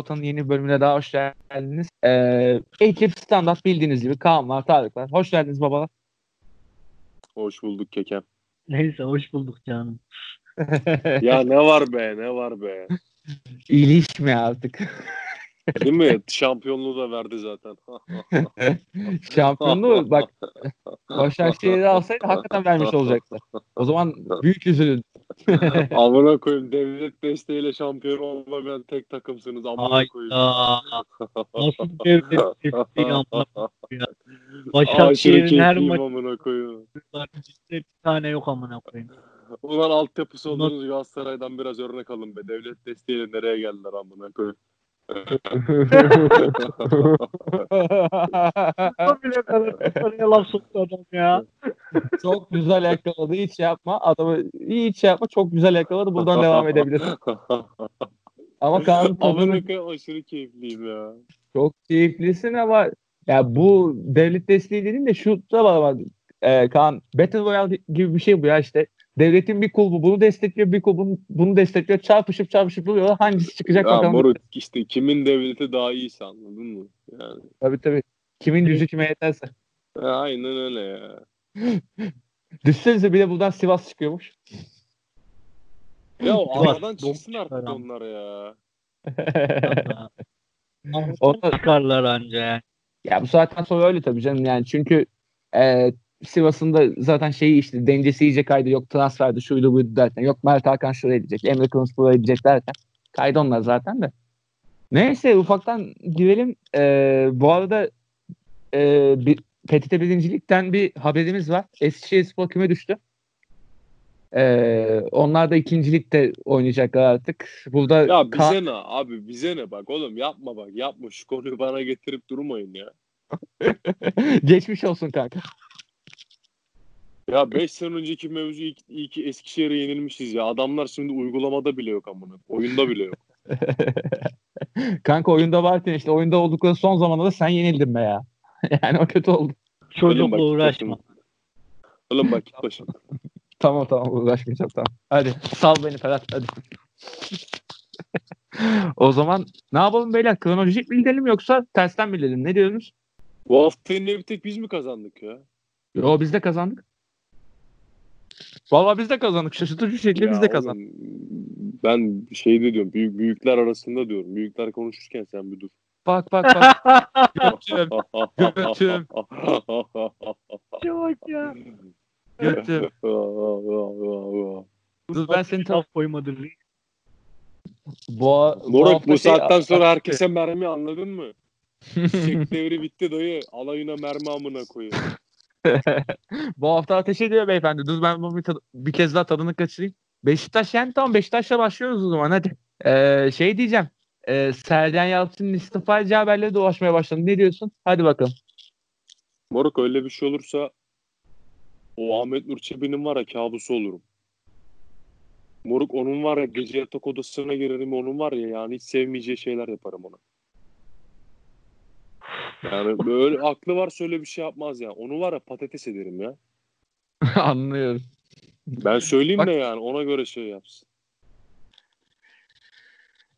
Orta'nın yeni bölümüne daha hoş geldiniz. Ee, ekip standart bildiğiniz gibi Kaan var, Tarık var. Hoş geldiniz babalar. Hoş bulduk kekem. Neyse hoş bulduk canım. Ya ne var be ne var be. İyileşme artık. Değil mi? Şampiyonluğu da verdi zaten. Şampiyonluğu bak Başakşehir'i alsaydı hakikaten vermiş olacaktı. O zaman büyük üzülün. Amına koyayım devlet desteğiyle şampiyon olamayan tek takımsınız. Amına koyayım. Nasıl devlet desteği amına koyayım. Başakşehir'in her keyifliyim amına koyayım. bir tane yok amına koyayım. Ulan altyapısı olduğunuz Galatasaray'dan biraz örnek alın be. Devlet desteğiyle nereye geldiler amına koyayım. Bile kadar oraya laf soktu adam ya. çok güzel yakaladı. Hiç şey yapma. Adamı hiç şey yapma. Çok güzel yakaladı. Buradan devam edebiliriz. Ama Amına koyayım aşırı keyifliyim ya. çok keyiflisin ama ya bu devlet desteği dediğin de şu da var ama e, Kaan Battle Royale gibi bir şey bu ya işte. Devletin bir kulbu bunu destekliyor, bir kulbu bunu destekliyor. Çarpışıp çarpışıp duruyorlar. Hangisi çıkacak Ya bakalım. moruk işte kimin devleti daha iyiyse anladın mı? Yani Tabii tabii. Kimin gücü kime yeterse. ya aynen öyle ya. Düşsenize bile buradan Sivas çıkıyormuş. Ya Sivas, aradan çıksın artık onlar ya. Orada- çıkarlar anca ya bu saatten sonra öyle tabii canım yani çünkü e, Sivas'ın da zaten şeyi işte dengesi iyice kaydı. Yok transferdi şuydu buydu derken. Yok Mert Hakan şuraya gidecek. Emre Kılıç buraya gidecek derken. Kaydı onlar zaten de. Neyse ufaktan girelim. E, bu arada e, bir, PTT birincilikten bir haberimiz var. Eskişehir Spor küme düştü. E, onlar da ikincilikte oynayacaklar artık. Burada Ya bize Ka- ne abi bize ne bak oğlum yapma bak yapma şu konuyu bana getirip durmayın ya. geçmiş olsun kanka. Ya 5 sene önceki mevzu iyi, iyi ki Eskişehir'e yenilmişiz ya. Adamlar şimdi uygulamada bile yok amına. Oyunda bile yok. Kanka oyunda varken işte oyunda oldukları son zamanda da sen yenildin be ya. yani o kötü oldu. Çocukla uğraşma. Oğlum bak git başına. Tamam tamam uğraşmayacağım tamam. Hadi sal beni Ferhat hadi. o zaman ne yapalım beyler? Kronolojik mi gidelim yoksa tersten mi gidelim? Ne diyorsunuz? Bu hafta yine bir tek biz mi kazandık ya? Yo biz de kazandık. Vallahi biz de kazandık. Şaşırtıcı şekilde Ya biz de kazandık. Ben şeyde diyorum büyük büyükler arasında diyorum. Büyükler konuşurken sen bir dur. Bak bak bak. Götüm. Götüm. Çok ya. Götüm. Dur ben seni tam koymadım. bu, bu Moruk bu şey- saatten sonra herkese mermi anladın mı? Çek devri bitti dayı. Alayına mermi amına koyayım. Bu hafta ateş ediyor beyefendi. Dur ben bunu bir, tad- bir kez daha tadını kaçırayım. Beşiktaş yani tamam Beşiktaş'la başlıyoruz o zaman hadi. Ee, şey diyeceğim. Ee, Sergen Yalçın'ın istifa edeceği haberleri dolaşmaya başladı. Ne diyorsun? Hadi bakalım. Moruk öyle bir şey olursa o Ahmet Nur Çebi'nin var ya kabusu olurum. Moruk onun var ya gece yatak odasına girerim onun var ya yani hiç sevmeyeceği şeyler yaparım ona. Yani böyle aklı varsa öyle bir şey yapmaz ya. Onu var ya patates ederim ya. Anlıyorum. Ben söyleyeyim Bak- de yani ona göre şey yapsın.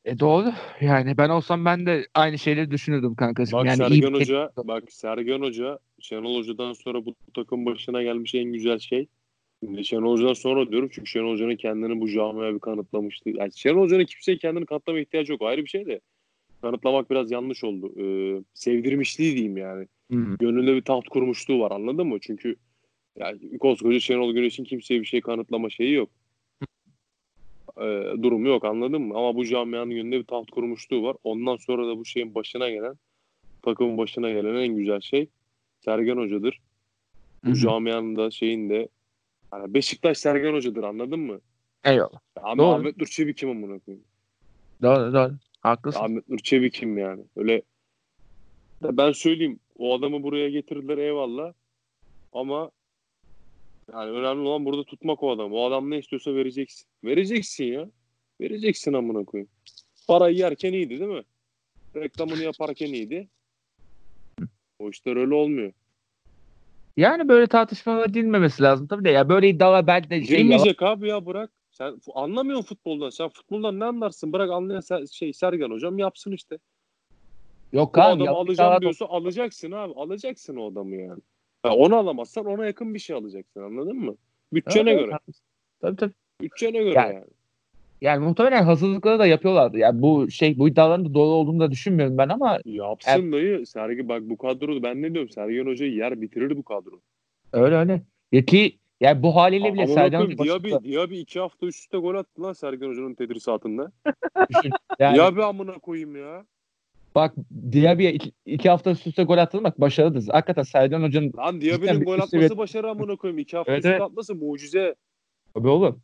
E doğru. Yani ben olsam ben de aynı şeyleri düşünürdüm kankacığım. Bak yani iyi Sergen bir- Hoca, bak Sergen Hoca, Şenol Hoca'dan sonra bu takım başına gelmiş en güzel şey. Şenol Hoca'dan sonra diyorum çünkü Şenol Hoca'nın kendini bu camiaya bir kanıtlamıştı. Yani Şenol Hoca'nın kimseye kendini kanıtlamaya ihtiyacı yok. Ayrı bir şey de. Kanıtlamak biraz yanlış oldu. Ee, sevdirmişliği diyeyim yani. Hı. Gönlünde bir taht kurmuşluğu var anladın mı? Çünkü yani koskoca Şenol Güneş'in kimseye bir şey kanıtlama şeyi yok. Ee, durumu yok anladın mı? Ama bu camianın yönünde bir taht kurmuşluğu var. Ondan sonra da bu şeyin başına gelen takımın başına gelen en güzel şey Sergen Hoca'dır. Bu Hı hı. camianın da şeyin de yani Beşiktaş Sergen Hoca'dır anladın mı? Eyvallah. Ama Doğru. Ahmet Nur Çebi kim amına koyayım? Doğru doğru. Haklısın. Ahmet Nur Çebi kim yani? Öyle Ya ben söyleyeyim o adamı buraya getirdiler eyvallah. Ama yani önemli olan burada tutmak o adamı. O adam ne istiyorsa vereceksin. Vereceksin ya. Vereceksin amına koyayım. Parayı yerken iyiydi değil mi? Reklamını yaparken iyiydi. O işler öyle olmuyor. Yani böyle tartışmalara girmemesi lazım tabii de ya böyle iddialar ben de şey yalan- Girmeyecek abi ya bırak. Sen anlamıyorsun futboldan. Sen futboldan ne anlarsın? Bırak anlayan Ser- şey Sergen hocam yapsın işte. Yok kan adamı alacağım diyorsa alacaksın abi. Alacaksın o adamı yani. Ha, onu alamazsan ona yakın bir şey alacaksın anladın mı? Bütçene Evet, göre. Tabii tabii. Bütçene göre Yani- yani. Yani muhtemelen hazırlıkları da yapıyorlardı. Yani bu şey bu iddiaların da doğru olduğunu da düşünmüyorum ben ama Yapsın dayı. Sergi bak bu kadro ben ne diyorum? Sergen Hoca'yı yer bitirir bu kadro. öyle öyle. Ya ki yani bu haliyle bile bakın Hoca Diaby, Diaby iki hafta üst üste gol attı lan Sergen Hoca'nın tedrisatında. Yani Diaby amına koyayım ya. bak Diaby'ye iki, iki hafta üst üste gol attı bak başarıdır. Hakikaten Sercan Hoca'nın Lan Diaby'nin gol atması seviye- başarı amına koyayım. İki hafta Evet, üst üste atması mucize. Tabii olur.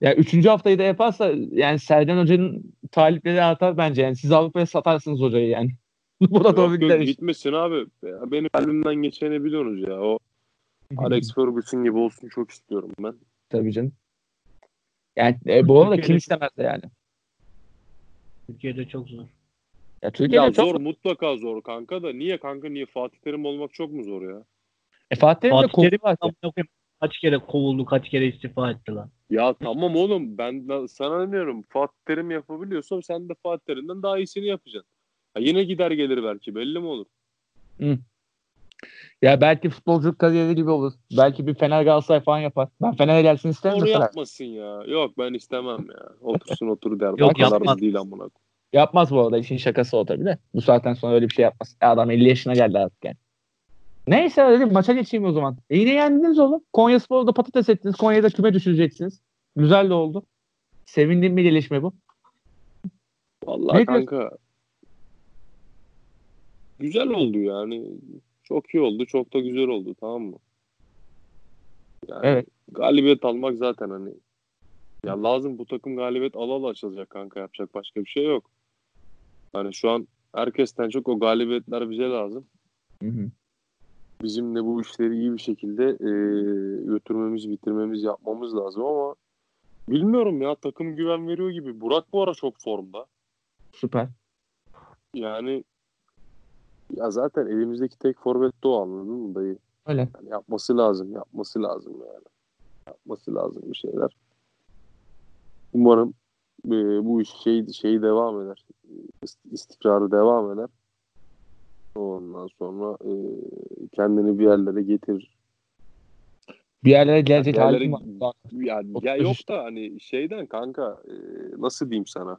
Yani üçüncü haftayı da yaparsa yani Sercan Hoca'nın talipleri artar bence. Yani siz Avrupa'ya satarsınız hocayı yani. Bu da doğru gider gitmesin abi. Ya Benim kalbimden geçeni biliyorsunuz ya. O Alex Ferguson gibi olsun çok istiyorum ben. Tabii canım. Yani e, bu arada kim istemez de yani. Türkiye'de çok zor. Ya Türkiye'de Ya çok zor mutlaka zor kanka da niye kanka niye Fatih Terim olmak çok mu zor ya? E, Fatih Terim de Fatih amına koyayım, kaç kere kovuldu, kaç kere istifa etti lan. Ya tamam oğlum ben sana ne diyorum Fatih Terim yapabiliyorsam sen de Fatih Terim'den daha iyisini yapacaksın. Ya yine gider gelir belki belli mi olur? Ya belki futbolculuk kariyeri gibi olur. Belki bir Fener Galatasaray falan yapar. Ben Fener'e gelsin isterim Onu mesela. yapmasın ya. Yok ben istemem ya. Otursun otur der. Yok, yapmaz. değil amına. Yapmaz bu arada işin şakası o tabii de. Bu saatten sonra öyle bir şey yapmaz. Ya adam 50 yaşına geldi artık yani. Neyse öyle maça geçeyim o zaman. E yine yendiniz oğlum. Konya Spor'da patates ettiniz. Konya'da küme düşüreceksiniz. Güzel de oldu. Sevindiğim bir gelişme bu. Vallahi Ne diyorsun? kanka güzel oldu yani. Çok iyi oldu. Çok da güzel oldu tamam mı? Yani Evet. galibiyet almak zaten hani ya lazım bu takım galibiyet ala ala açılacak kanka yapacak başka bir şey yok. Hani şu an herkesten çok o galibiyetler bize lazım. Hı hı. Bizim de bu işleri iyi bir şekilde e, götürmemiz, bitirmemiz, yapmamız lazım ama bilmiyorum ya takım güven veriyor gibi. Burak bu ara çok formda. Süper. Yani ya zaten elimizdeki tek forvet o anladın mı dayı? Öyle. Yani yapması lazım, yapması lazım yani. Yapması lazım bir şeyler. Umarım e, bu iş şey şey devam eder. İst- istikrarı devam eder. Ondan sonra e, kendini bir yerlere getir. Bir yerlere gelecek halim var. Yani ya yok da hani şeyden kanka e, nasıl diyeyim sana?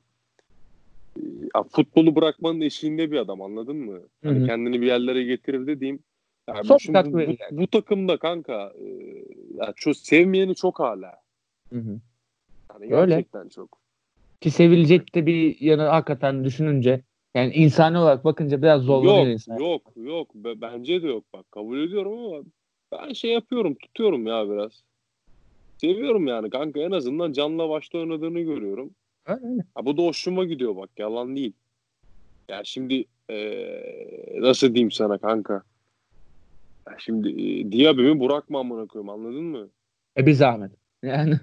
Ya futbolu bırakmanın eşiğinde bir adam anladın mı? Hani kendini bir yerlere getirir dediğim. Yani Çok şimdi bu, bu, takımda kanka e, ya çok sevmeyeni çok hala. Hı hı. Yani Öyle. gerçekten çok. Ki sevilecek de bir yanı hakikaten düşününce yani insani olarak bakınca biraz zorlanıyor Yok insan. yok yok Be- bence de yok bak kabul ediyorum ama ben şey yapıyorum tutuyorum ya biraz. Seviyorum yani kanka en azından canla başta oynadığını görüyorum. Öyle. Ha, bu da hoşuma gidiyor bak yalan değil. Ya şimdi eee, nasıl diyeyim sana kanka? Ya şimdi e, Diaby'mi bırakma amına koyayım anladın mı? E bir zahmet. Yani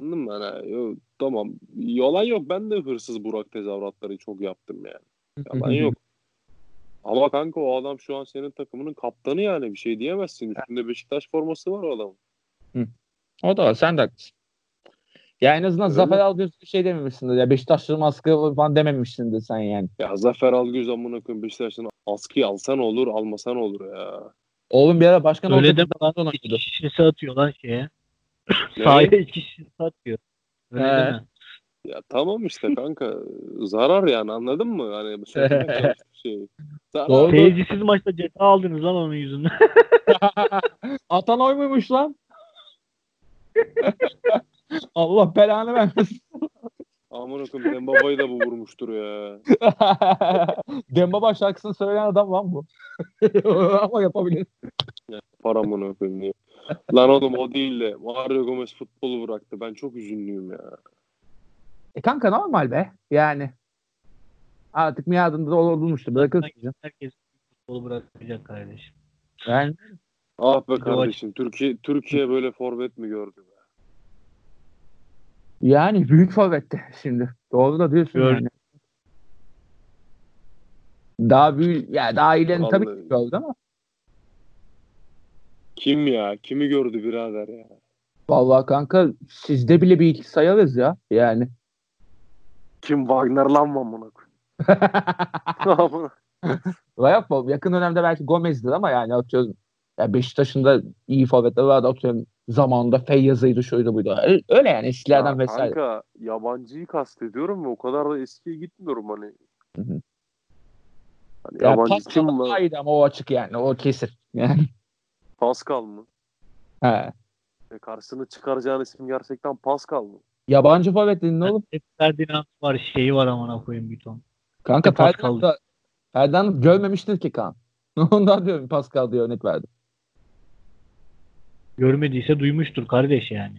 Anladın mı? Hani, yo, tamam yalan yok ben de hırsız Burak tezahüratları çok yaptım yani. Yalan yok. Ama kanka o adam şu an senin takımının kaptanı yani bir şey diyemezsin. Üstünde Beşiktaş forması var o adamın. O da var. Sen de haklısın. Ya en azından Öyle Zafer? Algöz bir şey dememişsindir. Ya Beşiktaşlı maskı falan dememişsindir sen yani. Ya Zafer Algöz amına koyayım Beşiktaş'tan askıyı alsan olur almasan olur ya. Oğlum bir ara başkan Öyle olacak deme bir lan. zaman İki şişesi atıyor lan şeye. Sahaya iki şişesi atıyor. Öyle He. deme. Ya tamam işte kanka zarar yani anladın mı? Hani söylemeye çalıştığım şey. Zarar. Seyircisiz maçta ceza aldınız lan onun yüzünden. Atan oy muymuş lan? Allah belanı vermesin. Amına koyayım Dembaba'yı da bu vurmuştur ya. Dembaba şarkısını söyleyen adam lan bu. Ama yapabilir. Para amına koyayım diye. Lan oğlum o değil de Mario Gomez futbolu bıraktı. Ben çok üzünlüyüm ya. E kanka normal be. Yani. Artık miadında olmuştu. Bırakırsın. Herkes futbolu bırakacak kardeşim. Yani Ah be kardeşim. Türkiye Türkiye böyle forvet mi gördü be? Yani büyük forvette şimdi. Doğru da diyorsun Gördüm. yani. Daha büyük ya daha iyilerini tabii ki gördü ama Kim ya? Kimi gördü birader ya? Vallahi kanka sizde bile bir iki sayarız ya. Yani. Kim Wagner lan mı amına yok yakın dönemde belki Gomez'dir ama yani atıyorum ya Beşiktaş'ın da iyi forvetleri vardı atıyorum zamanında Feyyaz'ıydı şuydu buydu. Öyle- yani eskilerden Ya vesaire. Kanka yabancıyı kastediyorum ve o kadar da eskiye gitmiyorum hani. Hı hı. Hani Ya yabancı Pascal kim var? iyiydi ama o açık yani o kesin. Yani. Pascal mı? He. E karşısına çıkaracağın isim gerçekten Pascal mı? Yabancı forvet dedin oğlum. Ferdinand var şeyi var amına koyayım bir ton. Kanka. Ferdinand da Ferdinand görmemiştir ki Kaan. Ondan diyorum Pascal diye örnek verdim. Görmediyse duymuştur kardeş yani.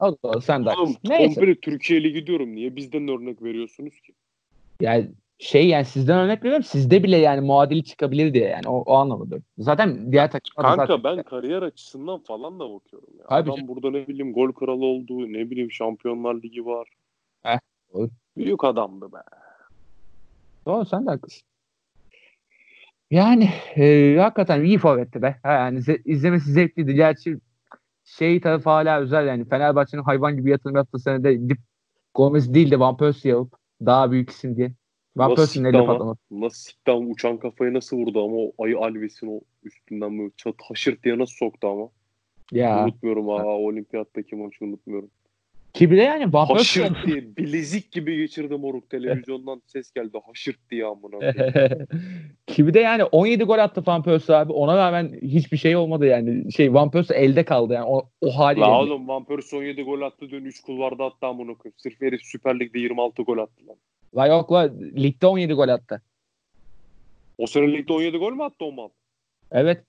O da sen de Oğlum haklısın. Neyse. komple Türkiye Ligi diyorum. Niye bizden örnek veriyorsunuz ki? Yani şey yani sizden örnek veriyorum. Sizde bile yani muadili çıkabilir diye yani o, o anlamda. diyorum. Zaten diğer takımlarda Kanka zaten ben kariyer açısından falan da bakıyorum ya. Tabii Adam canım. burada ne bileyim gol kralı oldu, ne bileyim Şampiyonlar Ligi var. Heh. Büyük adamdı be. Doğru sen de haklısın. Yani e, hakikaten iyi forvetti be. Ha, yani ze- izlemesi zevkliydi. Gerçi şey tarafı hala özel yani. Fenerbahçe'nin hayvan gibi yatırım yaptığı senede gidip Gomez değil de Van Persie alıp daha büyük isim diye. Van Persie'nin ama? patlaması. Nasıl sikti ama uçan kafayı nasıl vurdu ama o ayı Alves'in o üstünden böyle çat haşırt diye nasıl soktu ama. Ya. Unutmuyorum ha olimpiyattaki maçı unutmuyorum. Ki bir de yani Van Persie Haşırt diye bilezik gibi geçirdi moruk televizyondan ses geldi haşırt diye amına. Ki bir de yani 17 gol attı Van Persie abi. Ona rağmen hiçbir şey olmadı yani. Şey Van Persie elde kaldı yani o, o haliyle. La oğlum Van Persie 17 gol attı dün 3 kulvarda attı amına koyayım. Sırf herif Süper Lig'de 26 gol attı lan. La yok la ligde 17 gol attı. O sene ligde 17 gol mü attı o mal? Evet.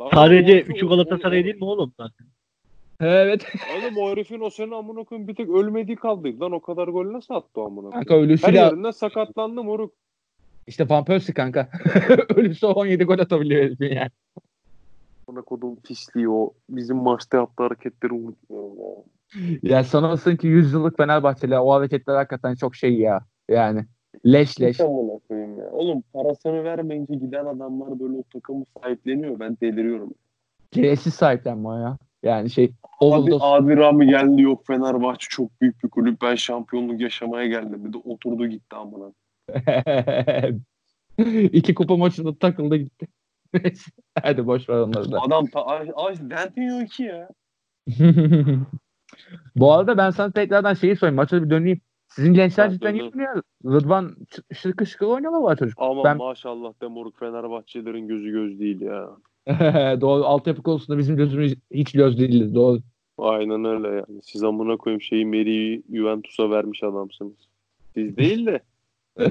Lan Sadece o herifi- 3'ü o- Galatasaray o- değil mi oğlum zaten? Evet. Oğlum o herifin o sene amına koyayım bir tek ölmediği kaldıydı lan o kadar gol nasıl attı o amına Kanka koyayım? Her ölüsüyle yerinden sakatlandı moruk. işte Van Persie kanka. Ölüsü 17 gol atabiliyor herifin yani. Amına kodum pisliği o. Bizim maçta yaptığı hareketleri unutmuyorum ya. Ya sanırsın ki 100 yıllık Fenerbahçeli o hareketler hakikaten çok şey ya. Yani leş leş. Koyayım ya. Oğlum parasını vermeyince giden adamlar böyle o takımı sahipleniyor. Ben deliriyorum. Gereksiz sahiplenme ya. Yani şey Abi overdose. Adi Rami geldi yok Fenerbahçe çok büyük bir kulüp. Ben şampiyonluk yaşamaya geldim. Bir de oturdu gitti amına. İki kupa maçında takıldı gitti. Hadi boş ver onları da. Adam ta ay, denmiyor ki ya. Bu arada ben sana tekrardan şeyi sorayım. Maça bir döneyim. Sizin gençler cidden iyi oynuyor. Rıdvan şırkır şırkır oynuyorlar var çocuk. Aman Ben- maşallah de moruk Fenerbahçelerin gözü göz değil ya. Doğru. Altyapı konusunda bizim gözümüz hiç göz değildi. Doğru. Aynen öyle yani. Siz amına koyayım şeyi Meri'yi Juventus'a vermiş adamsınız. Siz değil de.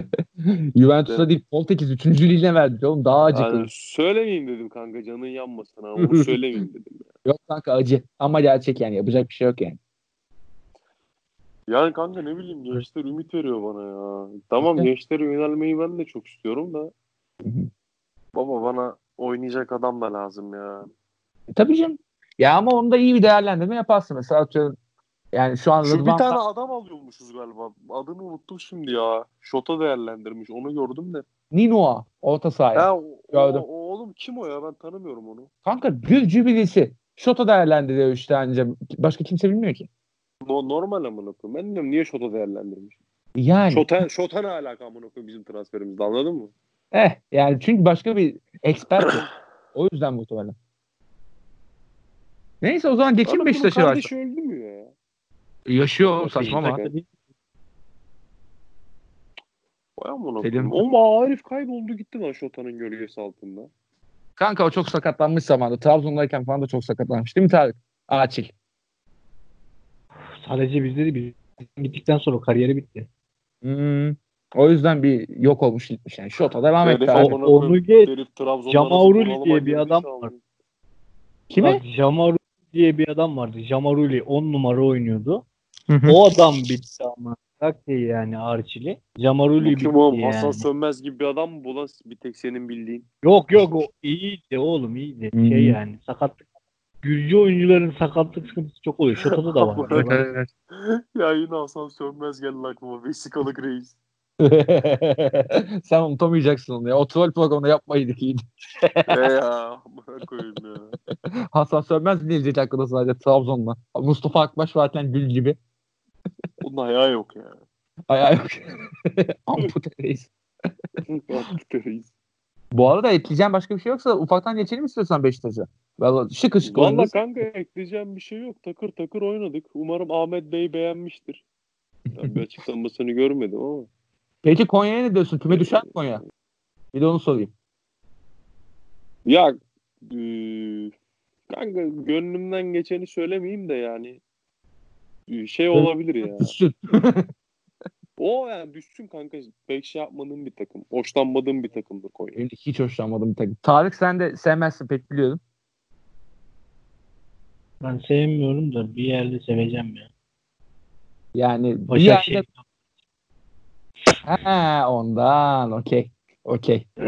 Juventus'a değil Portekiz 3. ligne verdi oğlum. Daha acı. Yani söylemeyeyim dedim kanka canın yanmasın ha. Onu söylemeyeyim dedim. Ya. Yok kanka acı. Ama gerçek yani. Yapacak bir şey yok yani. Yani kanka ne bileyim gençler ümit veriyor bana ya. Tamam gençlere yönelmeyi ben de çok istiyorum da. Baba bana oynayacak adam da lazım ya. E, tabii canım. Ya ama onda iyi bir değerlendirme yaparsın. Mesela atıyorum yani şu an Şu bir Rıdvan tane adam alıyormuşuz galiba. Adını unuttum şimdi ya. Şota değerlendirmiş. Onu gördüm de. Ninoa orta sahaya. Ya o, Gördüm. o oğlum kim o ya? Ben tanımıyorum onu. Kanka Gürcü birisi. Şota değerlendiriyor işte anca. Başka kimse bilmiyor ki. No, normal amına koyayım. Ben bilmiyorum niye Şota değerlendirmiş. Yani. Şota, Şota ne alaka amına koyayım bizim transferimizde anladın mı? Eh yani çünkü başka bir expert yok. O yüzden muhtemelen. Neyse o zaman Adam Beşiktaş'a var. kardeşi öldü mü ya? Yaşıyor oğlum saçmalama. Beşiktaş- Vay amına Selim. koyayım. Ama herif kayboldu gitti lan Şota'nın gölgesi altında. Kanka o çok sakatlanmış zamanında. Trabzon'dayken falan da çok sakatlanmış. Değil mi Tarık? Açil. Sadece bizde de biz gittikten sonra kariyeri bitti. Hmm. O yüzden bir yok olmuş gitmiş yani. Şota devam etti abi. onu geç. nasıl diye bir adam girdiyse var. Kime? Bak Jamaruli diye bir adam vardı. Jamaruli 10 numara oynuyordu. Hı hı. O adam bitti ama. Bak yani Arçili. Jamaruli Bu bitti kim oğlum? yani. Hasan Sönmez gibi bir adam mı bu lan? Bir tek senin bildiğin. Yok yok o iyiydi oğlum iyiydi. Hmm. Şey yani sakatlık. Gürcü oyuncuların sakatlık sıkıntısı çok oluyor. Şota'da da var. Ya yine Hasan Sönmez geldi aklıma. Vesikalık reis. Sen unutamayacaksın onu ya. O troll programını yapmaydık iyiydi. e ya. Koyayım ya. Hasan Sönmez diyecek hakkında sadece Trabzon'da? Mustafa Akbaş zaten gül gibi. Bunun ayağı yok ya. Ayağı yok. Ampute reis. Bu arada ekleyeceğim başka bir şey yoksa ufaktan geçelim istiyorsan Beşiktaş'a. Valla şık şık Valla kanka ekleyeceğim bir şey yok. Takır takır oynadık. Umarım Ahmet Bey beğenmiştir. Ben bir açıklamasını görmedim ama. Peki Konya'ya ne diyorsun? Küme düşer mi Konya? Bir de onu sorayım. Ya eee, kanka gönlümden geçeni söylemeyeyim de yani eee, şey olabilir ya. Düşsün. O yani düşsün kanka. Pek şey yapmadığım bir takım. Hoşlanmadığım bir takımdır Konya. Benim de hiç hoşlanmadım bir takım. Tarık sen de sevmezsin pek biliyorum. Ben sevmiyorum da bir yerde seveceğim ya. Yani bir yerde... Ha ondan okey. Okey.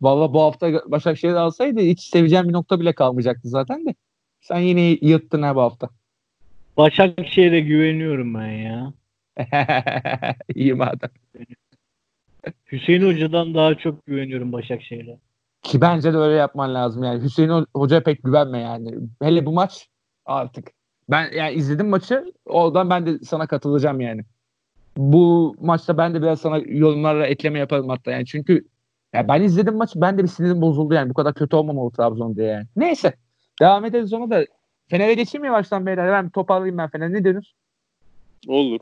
Valla bu hafta Başakşehir alsaydı hiç seveceğim bir nokta bile kalmayacaktı zaten de. Sen yine yırttın ha bu hafta. Başakşehir'e güveniyorum ben ya. İyi madem. Hüseyin Hoca'dan daha çok güveniyorum Başakşehir'e. Ki bence de öyle yapman lazım yani. Hüseyin Ho- Hoca'ya pek güvenme yani. Hele bu maç artık. Ben yani izledim maçı. Oradan ben de sana katılacağım yani. Bu maçta ben de biraz sana yorumlarla ekleme yaparım hatta yani. Çünkü ya ben izledim maçı. Ben de bir sinirim bozuldu yani. Bu kadar kötü olmamalı Trabzon diye yani. Neyse. Devam ederiz ona da. Fener'e geçeyim mi yavaştan beyler? Ben toparlayayım ben Fener. Ne diyorsunuz? Olur.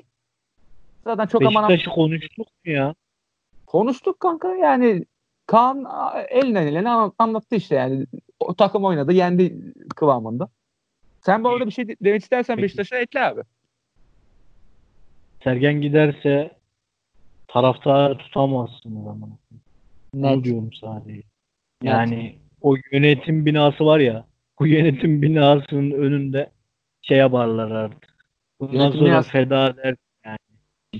Zaten çok aman Beşiktaş'ı konuştuk mu ya? Konuştuk kanka yani Kaan elinden elini an- anlattı işte yani. O takım oynadı yendi kıvamında. Sen bu arada bir şey de- demek istersen. Beşiktaş'a ekle abi. Sergen giderse taraftarı tutamazsın zaman. Ne diyorum sadece. Yani o yönetim binası var ya. O yönetim binasının önünde şey yaparlar artık. Bundan Yönetim sonra binası- feda eder yani.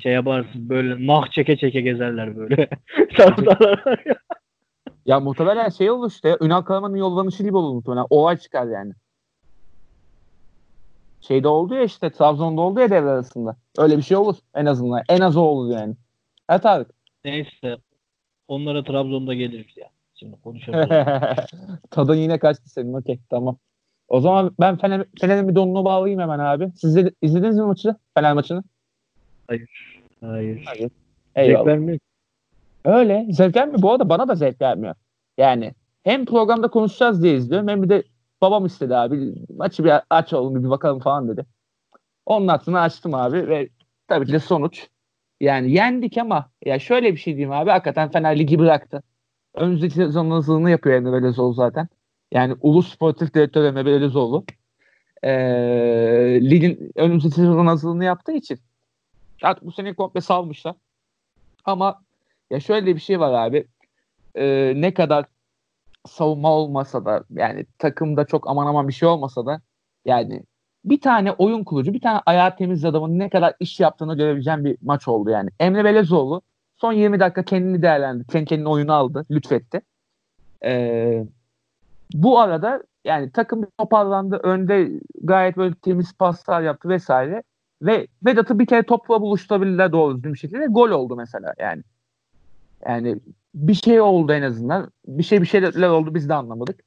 Şey yaparsın böyle nah çeke çeke gezerler böyle. Taraftarlar. Ya muhtemelen şey olur işte. Ünal Karaman'ın yollanışı gibi olur muhtemelen. Olay çıkar yani. Şeyde oldu ya işte Trabzon'da oldu ya devre arasında. Öyle bir şey olur en azından. En az olur yani. Evet abi. Neyse. Onlara Trabzon'da geliriz ya. Şimdi konuşabiliriz. Tadın yine kaçtı senin. Okey tamam. O zaman ben Fener, Fener'in bir donunu bağlayayım hemen abi. Siz de, izlediniz mi maçı? Fener maçını? Hayır. Hayır. Zevk Eyvallah. vermiyor. Öyle. Zevk vermiyor. Bu arada bana da zevk vermiyor. Yani hem programda konuşacağız diye izliyorum hem bir de babam istedi abi. Maçı bir aç oğlum bir bakalım falan dedi. Onun hatırını açtım abi ve tabii ki de sonuç. Yani yendik ama ya şöyle bir şey diyeyim abi. Hakikaten Fener Ligi bıraktı. Önümüzdeki sezonun hazırlığını yapıyor Emre Belezoğlu zaten. Yani Ulus Sportif Direktör Emre Belezoğlu. Ee, ligin önümüzdeki sezonun hazırlığını yaptığı için artık bu sene komple salmışlar. Ama ya şöyle bir şey var abi. Ee, ne kadar savunma olmasa da yani takımda çok aman aman bir şey olmasa da yani bir tane oyun kurucu, bir tane ayağı temiz adamın ne kadar iş yaptığını görebileceğim bir maç oldu yani. Emre Belezoğlu son 20 dakika kendini değerlendi. Kendi kendine oyunu aldı, lütfetti. Ee, bu arada yani takım toparlandı. Önde gayet böyle temiz paslar yaptı vesaire. Ve Vedat'ı bir kere topla buluşturabildiler doğru düzgün şekilde. Gol oldu mesela yani. Yani bir şey oldu en azından. Bir şey bir şeyler oldu biz de anlamadık.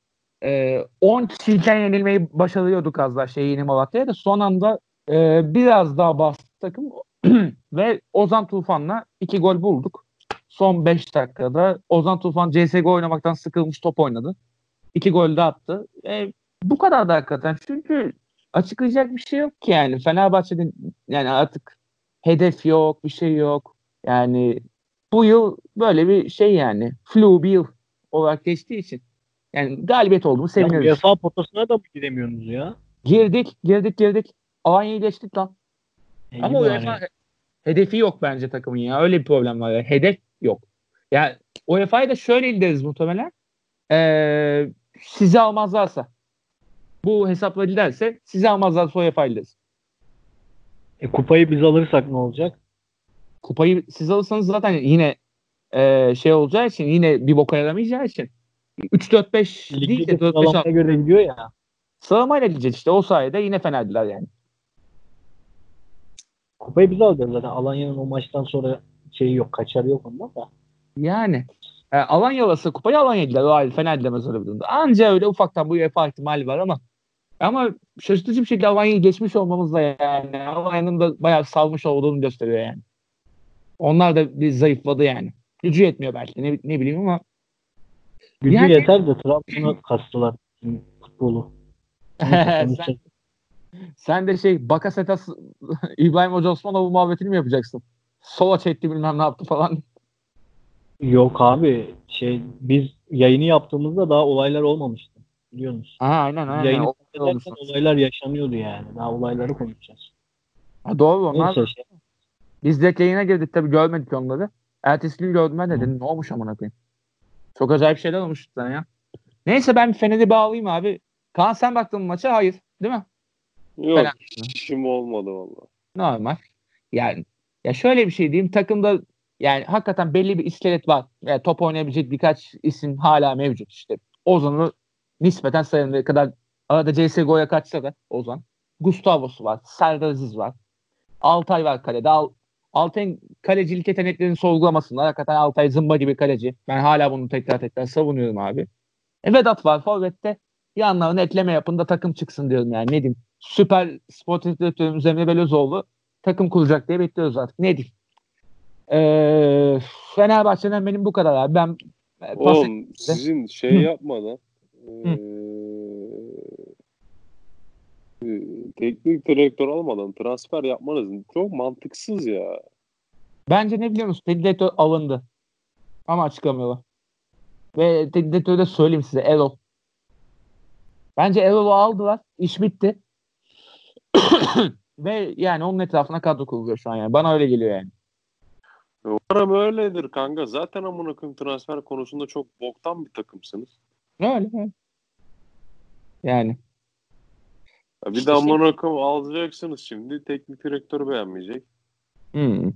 Ee, 10 kişiyken yenilmeyi başarıyorduk az daha şey yeni Malatya'ya da son anda e, biraz daha bastı takım ve Ozan Tufan'la iki gol bulduk. Son 5 dakikada Ozan Tufan CSGO oynamaktan sıkılmış top oynadı. İki gol de attı. E, bu kadar da hakikaten. Çünkü açıklayacak bir şey yok ki yani. Fenerbahçe'nin yani artık hedef yok, bir şey yok. Yani bu yıl böyle bir şey yani. Flu bir yıl olarak geçtiği için. Yani galibiyet oldu mu Ya seviniyoruz. UEFA potasına da mı giremiyorsunuz ya? Girdik, girdik, girdik. Alanya'yı geçtik lan. E, Ama iyi UEFA bari. hedefi yok bence takımın ya. Öyle bir problem var. ya. Hedef yok. Yani UEFA'yı da şöyle ileriz muhtemelen. Ee, sizi almazlarsa bu hesapla giderse sizi almazlarsa UEFA ileriz. E, kupayı biz alırsak ne olacak? Kupayı siz alırsanız zaten yine ee, şey olacağı için yine bir boka yaramayacağı için 3-4-5 değil de de 4-5 sıralamayla göre gidiyor ya. sıralamayla gideceğiz işte. O sayede yine Fenerliler yani. Kupayı biz alacağız zaten. Alanya'nın o maçtan sonra şeyi yok. Kaçarı yok ondan da. Yani e, Alanya alası kupayı Alanya yediler. O ayrı Fener demez öyle bir durumda. Anca öyle ufaktan bu UEFA ihtimali var ama ama şaşırtıcı bir şekilde Alanya'yı geçmiş olmamız da yani Alanya'nın da bayağı salmış olduğunu gösteriyor yani. Onlar da bir zayıfladı yani. Gücü yetmiyor belki ne, ne bileyim ama Gücü Yani- yeter de Trabzon'a kastılar futbolu. sen, sen de şey Bakasetas İbrahim Hoca Osmanoğlu muhabbetini mi yapacaksın? Sola çekti bilmem ne yaptı falan. Yok abi şey biz yayını yaptığımızda daha olaylar olmamıştı. Biliyor musun? Ha, aynen aynen. Yayını O- olaylar yaşanıyordu yani. Daha olayları konuşacağız. Ha, doğru onlar. Neyse şey. Biz de yayına girdik tabii görmedik onları. Ertesi gün gördüm ben de dedim ne olmuş amına koyayım. Çok acayip şeyler olmuş sana ya. Neyse ben Fener'i bağlayayım abi. Kaan sen baktın maça? Hayır. Değil mi? Yok işim olmadı valla. Normal. Yani ya şöyle bir şey diyeyim. Takımda yani hakikaten belli bir iskelet var. Yani top oynayabilecek birkaç isim hala mevcut işte. Ozan'ı nispeten sayıldığı kadar arada CSGO'ya kaçsa da Ozan. Gustavo'su var. Serdar Aziz var. Altay var kalede. Al, Altay'ın kalecilik yeteneklerini sorgulamasınlar. Hakikaten Altay zımba gibi kaleci. Ben hala bunu tekrar tekrar savunuyorum abi. E, Vedat var Forvet'te. Yanlarına ekleme yapın da takım çıksın diyorum yani. Ne diyeyim. Süper sportif direktörümüz Emre Belözoğlu takım kuracak diye bekliyoruz artık. Ne diyeyim. Ee, Fenerbahçe'den benim bu kadar abi. Ben e, Oğlum sizin şey yapmadan eee, teknik direktör almadan transfer yapmanız çok mantıksız ya. Bence ne biliyor musun? Teknik direktör alındı. Ama açıklamıyorlar. Ve teknik direktörü de söyleyeyim size Erol. Bence Erol'u aldılar. İş bitti. Ve yani onun etrafına kadro kuruluyor şu an yani. Bana öyle geliyor yani. Umarım öyledir kanka. Zaten amına koyayım transfer konusunda çok boktan bir takımsınız. Öyle. öyle. Yani. Bir İşte de şey- amına koyayım alacaksınız şimdi. Teknik direktör beğenmeyecek. Hmm.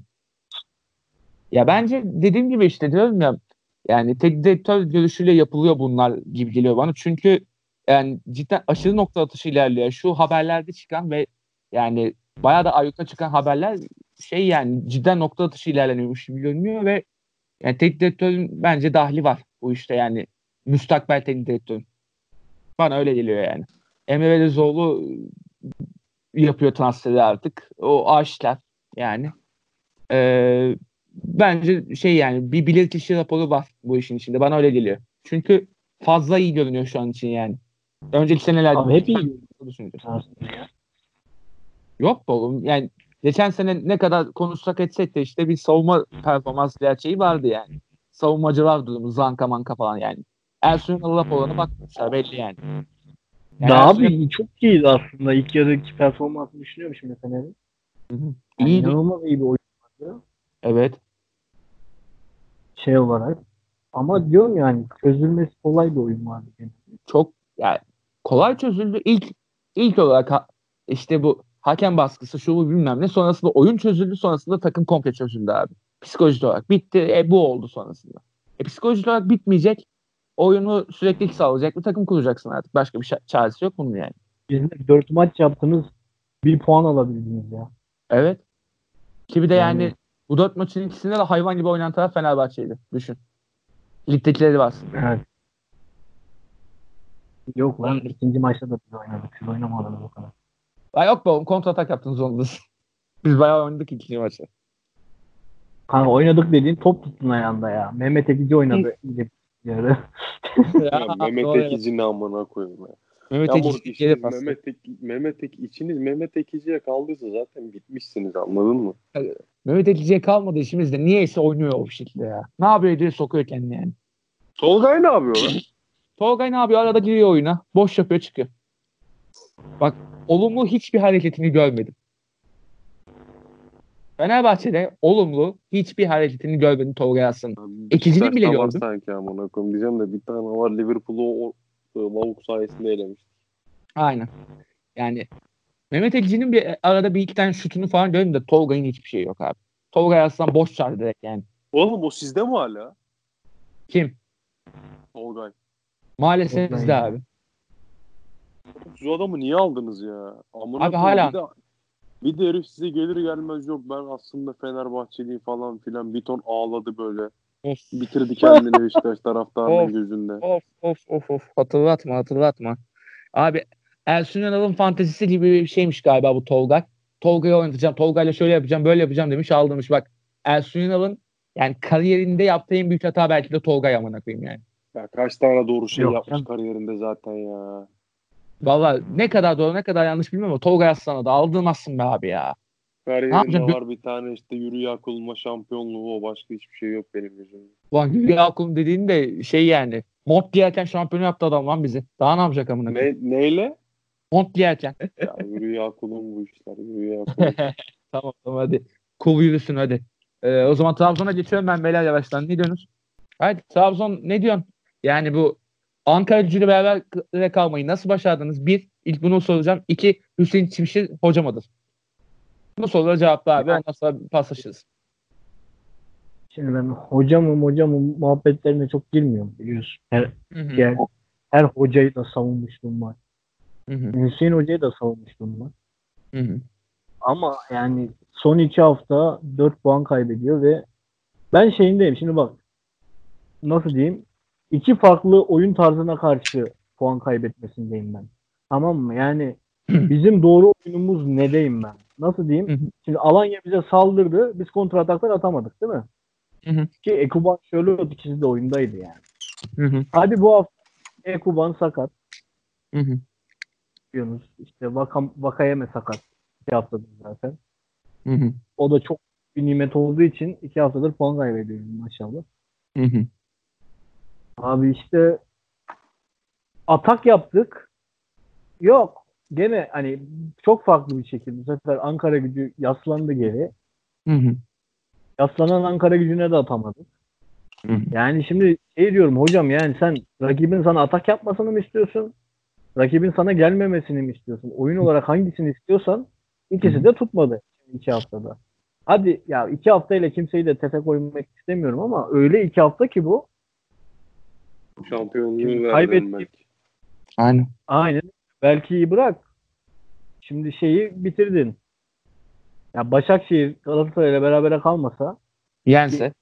Ya bence dediğim gibi işte diyorum ya yani teknik direktör görüşüyle yapılıyor bunlar gibi geliyor bana. Çünkü yani cidden aşırı nokta atışı ilerliyor. Şu haberlerde çıkan ve yani bayağı da ayyuka çıkan haberler şey yani cidden nokta atışı ilerleniyormuş gibi görünüyor ve yani teknik direktörün bence dahli var bu işte yani müstakbel teknik direktörün. Bana öyle geliyor yani. Emre Belezoğlu yapıyor transferi artık. O aşikar yani. Ee, bence şey yani bir bilirkişi raporu var bu işin içinde. Bana öyle geliyor. Çünkü fazla iyi görünüyor şu an için yani. Önceki senelerde Abi hep iyi. Yok be oğlum. Yani geçen sene ne kadar konuşsak etsek de işte bir savunma performans gerçeği vardı yani. Savunmacılar durumu, zanka manka falan yani. Ersun Yanal'a raporuna bakmışlar belli yani. Yani Daha abi çok iyiydi aslında. İlk yarıdaki performansını düşünüyorum şimdi Fener'in. Yani İyiydi. İnanılmaz iyi bir oyun vardı. Evet. Şey olarak. Ama diyorum yani çözülmesi kolay bir oyun vardı. Yani. çok yani kolay çözüldü. İlk ilk olarak ha- işte bu hakem baskısı şu bu bilmem ne sonrasında oyun çözüldü sonrasında takım komple çözüldü abi. Psikolojik olarak bitti. E bu oldu sonrasında. E psikolojik olarak bitmeyecek. Oyunu sürekli sağlayacak bir takım kuracaksın artık. Başka bir çaresi yok bunun yani. Biz 4 maç yaptınız. Bir puan alabildiniz ya. Evet. Ki bir de yani, Yani- bu dört maçın ikisinde de hayvan gibi oynayan taraf Fenerbahçe'ydi. Düşün. Ligdekileri var. Evet. Yok lan ikinci maçta da biz oynadık. Siz oynamadınız o kadar. Ay yok be oğlum kontra atak yaptınız onda. Biz bayağı oynadık ikinci maçı. Kanka oynadık dediğin top tuttun ayağında ya. Mehmet Ekici oynadı. Yarı. Ya, Mehmet. Ekici'nin amına koyayım ya. Mehmet Ekici pası. Mehmet, Ek, Mehmet Ek, içiniz Mehmet Ekici'ye kaldıysa zaten bitmişsiniz anladın mı? Mehmet Ekici'ye kalmadı işimizde. Niyeyse oynuyor o şekilde ya. Ne yapıyor diye sokuyor kendini yani. Tolgay ne yapıyor lan? Tolgay ne yapıyor? Arada giriyor oyuna. Boş yapıyor çıkıyor. Bak olumlu hiçbir hareketini görmedim. Fenerbahçe'de olumlu hiçbir hareketini görmedim Tolgay Aslan'ın. Ekici'nin bile gördüm. sanki amına koyayım diyeceğim de bir tane var Liverpool'u o, o lavuk sayesinde elemiş. Aynen. Yani Mehmet Ekici'nin bir arada bir iki tane şutunu falan gördüm de Tolgay'ın hiçbir şeyi yok abi. Tolgay Aslan boş çağırdı direkt yani. Oğlum o sizde mi hala? Kim? Tolgay. Maalesef Tolgay bizde abi. Şu adamı niye aldınız ya? Amına Abi hala- bir de herif size gelir gelmez yok ben aslında Fenerbahçeliyim falan filan bir ton ağladı böyle. Of. Bitirdi kendini Beşiktaş taraftarının Of. gözünde. Of of of of hatırlatma hatırlatma. Abi Ersun Yanal'ın fantezisi gibi bir şeymiş galiba bu Tolga. Tolga'yı oynatacağım. Tolga'yla şöyle yapacağım böyle yapacağım demiş aldırmış. Bak Ersun Yanal'ın yani kariyerinde yaptığı en büyük hata belki de Tolga amına koyayım yani. Ya kaç tane doğru şey Yok yapmış canım. kariyerinde zaten ya. Valla ne kadar doğru ne kadar yanlış bilmiyorum ama Tolga Aslan'a da aldırmazsın be abi ya. Kariyerinde var bir tane işte yürü yakılma şampiyonluğu o başka hiçbir şey yok benim gözümde. Ulan Hülya Akun dediğin de şey yani. Mont giyerken şampiyon yaptı adam lan bizi. Daha ne yapacak amına? Ne, neyle? Mont giyerken. Ya yürü yakulun bu işler. Yürü yakulun. tamam tamam hadi. Kul yürüsün hadi. Ee, o zaman Trabzon'a geçiyorum ben beyler yavaştan. Ne diyorsunuz? Hadi Trabzon ne diyorsun? Yani bu Ankara gücüyle beraber kalmayı nasıl başardınız? Bir, ilk bunu soracağım. İki, Hüseyin Çimşir hoca mıdır? Bu sorulara cevapla abi. Ondan sonra paslaşırız. Şimdi ben hocamım hocamım muhabbetlerine çok girmiyorum biliyorsun. Her, Hı hı. yani her hocayı da savunmuşluğum var. Hı hı. Hüseyin hocayı da savunmuşluğum var. Hı hı. Ama yani son iki hafta 4 puan kaybediyor ve ben şeyindeyim. Şimdi bak nasıl diyeyim? İki farklı oyun tarzına karşı puan kaybetmesindeyim ben. Tamam mı? Yani bizim doğru oyunumuz nedeyim ben? Nasıl diyeyim? Şimdi Alanya bize saldırdı. Biz kontra ataklar atamadık değil mi? Ki Ekuban şöyle ikisi de oyundaydı yani. Hadi bu hafta Ekuban sakat diyorsunuz. İşte Vakam, Vakayeme sakat. İki haftadır zaten. O da çok bir nimet olduğu için iki haftadır puan kaybediyoruz maşallah. Hı hı. Abi işte atak yaptık. Yok. Gene hani çok farklı bir şekilde. Bu sefer Ankara gücü yaslandı geri. Hı hı. Yaslanan Ankara gücüne de atamadık. Hı hı. Yani şimdi şey diyorum hocam yani sen rakibin sana atak yapmasını mı istiyorsun? Rakibin sana gelmemesini mi istiyorsun? Oyun olarak hangisini istiyorsan ikisi de tutmadı iki haftada. Hadi ya iki haftayla kimseyi de tefe koymak istemiyorum ama öyle iki hafta ki bu. Şampiyonluğu Şimdi verdim kaybettik. belki. Aynen. Aynen. Belki iyi bırak. Şimdi şeyi bitirdin. Ya Başakşehir Galatasaray'la berabere kalmasa Yense.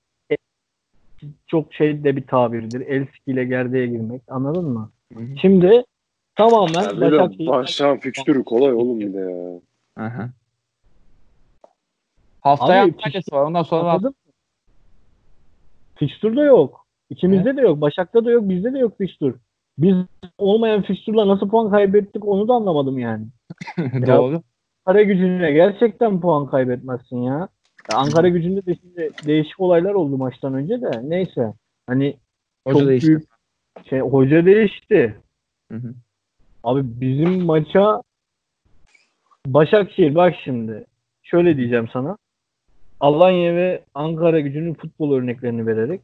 çok şey de bir tabirdir. El sikiyle gerdeğe girmek. Anladın mı? Hı hı. Şimdi tamamen Ya bir de Başakşehir başlayan fikstürü kolay oğlum bir de ya. Aha. Haftaya Abi, var. Ondan sonra? Fikstür de yok. İkimizde de yok. Başak'ta da yok. Bizde de yok fikstür. Biz olmayan fikstürle nasıl puan kaybettik onu da anlamadım yani. doğru. Ankara gücüne gerçekten puan kaybetmezsin ya. Ya Ankara gücünde de şimdi değişik olaylar oldu maçtan önce de. Neyse. Hani Hoca çok değişti. büyük şey hoca değişti. Hı hı. Abi bizim maça Başakşehir bak şimdi. Şöyle diyeceğim sana. Alanya ve Ankara gücünün futbol örneklerini vererek.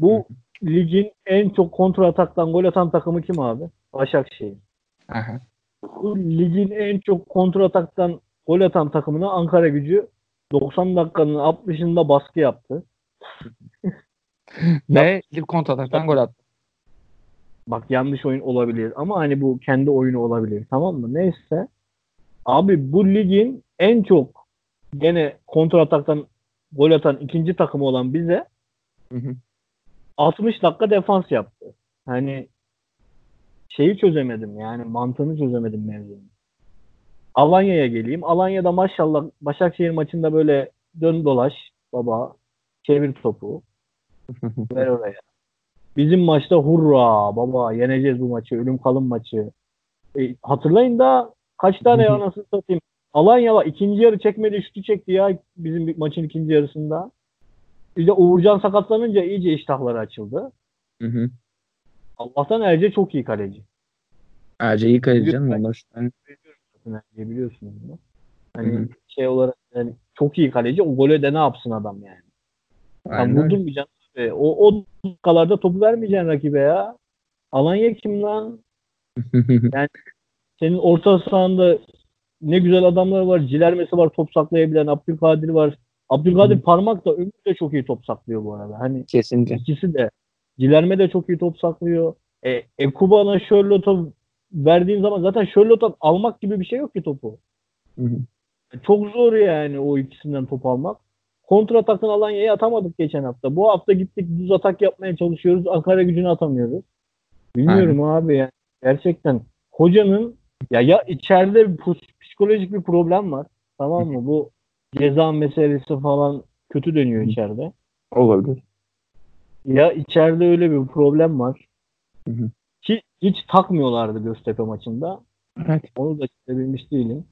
Bu ligin en çok kontra ataktan gol atan takımı kim abi? Başakşehir. Aha. Bu ligin en çok kontra ataktan gol atan takımına Ankara gücü 90 dakikanın 60'ında baskı yaptı. Ve ilk kontrataktan gol attı. Bak yanlış oyun olabilir ama hani bu kendi oyunu olabilir. Tamam mı? Neyse. Abi bu ligin en çok gene kontra ataktan gol atan ikinci takımı olan bize Hı hı. 60 dakika defans yaptı. Hani şeyi çözemedim yani mantığını çözemedim mevzunun. Alanya'ya geleyim. Alanya'da maşallah Başakşehir maçında böyle dön dolaş baba çevir topu ver oraya. Bizim maçta hurra baba yeneceğiz bu maçı ölüm kalım maçı. E, hatırlayın da kaç tane ya nasıl satayım. Alanya ikinci yarı çekmedi şutu çekti ya bizim maçın ikinci yarısında. Bir de Uğurcan sakatlanınca iyice iştahları açıldı. Hı hı. Allah'tan Erce çok iyi kaleci. Ayrıca iyi kaleci canım onlar. Yani, Erce'yi biliyorsunuz bunu. Hani hı. şey olarak yani çok iyi kaleci. O gole de ne yapsın adam yani. Aynen öyle. vurdurmayacaksın. O, o dakikalarda topu vermeyeceksin rakibe ya. Alanya kim lan? Senin orta sahanda ne güzel adamlar var. Cilermesi var top saklayabilen. Abdülkadir var. Abdülkadir Hı. parmak da Ömür de çok iyi top saklıyor bu arada. Hani Kesinlikle. ikisi de. Cilerme de çok iyi top saklıyor. E, Ekuban'a Charlotte'a verdiğin zaman zaten Charlotte'a almak gibi bir şey yok ki topu. Hı hı. Çok zor yani o ikisinden top almak. Kontratakın Alanya'ya atamadık geçen hafta. Bu hafta gittik düz atak yapmaya çalışıyoruz. Ankara gücünü atamıyoruz. Bilmiyorum abi yani. Gerçekten hocanın ya ya içeride bir psikolojik bir problem var. Tamam mı? Bu ceza meselesi falan kötü dönüyor içeride. Olabilir. Ya içeride öyle bir problem var. Hı hı. Ki hiç takmıyorlardı Göztepe maçında. Evet. Onu da çizebilmiş değilim.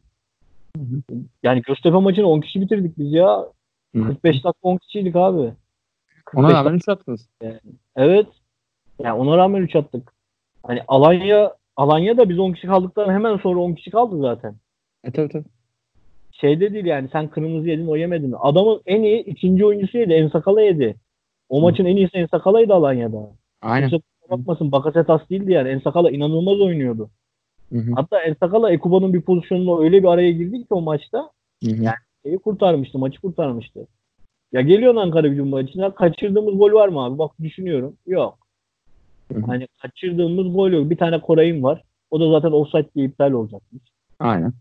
Hı hı. Yani Göztepe maçını 10 kişi bitirdik biz ya. Hı. 45 dakika 10 kişiydik abi. Ona 45 rağmen 3 attınız. Evet. Yani ona rağmen 3 attık. Hani Alanya Alanya da biz 10 kişi kaldıktan hemen sonra 10 kişi kaldı zaten. E tabii tabii. Şeyde değil yani sen kırmızı yedin o yemedin. Adamın en iyi ikinci oyuncusu yedi. Ensakala yedi. O Hı. maçın en iyisi Ensakala'ydı Alanya'da. Aynen. Kimse bakmasın Bakasetas değildi yani. Ensakala inanılmaz oynuyordu. Hı hı. Hatta Ensakala Ekuba'nın bir pozisyonuna öyle bir araya girdi ki o maçta Hı hı. şeyi kurtarmıştı. Maçı kurtarmıştı. Ya geliyorsun Ankara gücü maçına. Kaçırdığımız gol var mı abi? Bak düşünüyorum. Yok. Hı hı. Hani kaçırdığımız gol yok. Bir tane Koray'ın var. O da zaten offside diye iptal olacakmış. Aynen.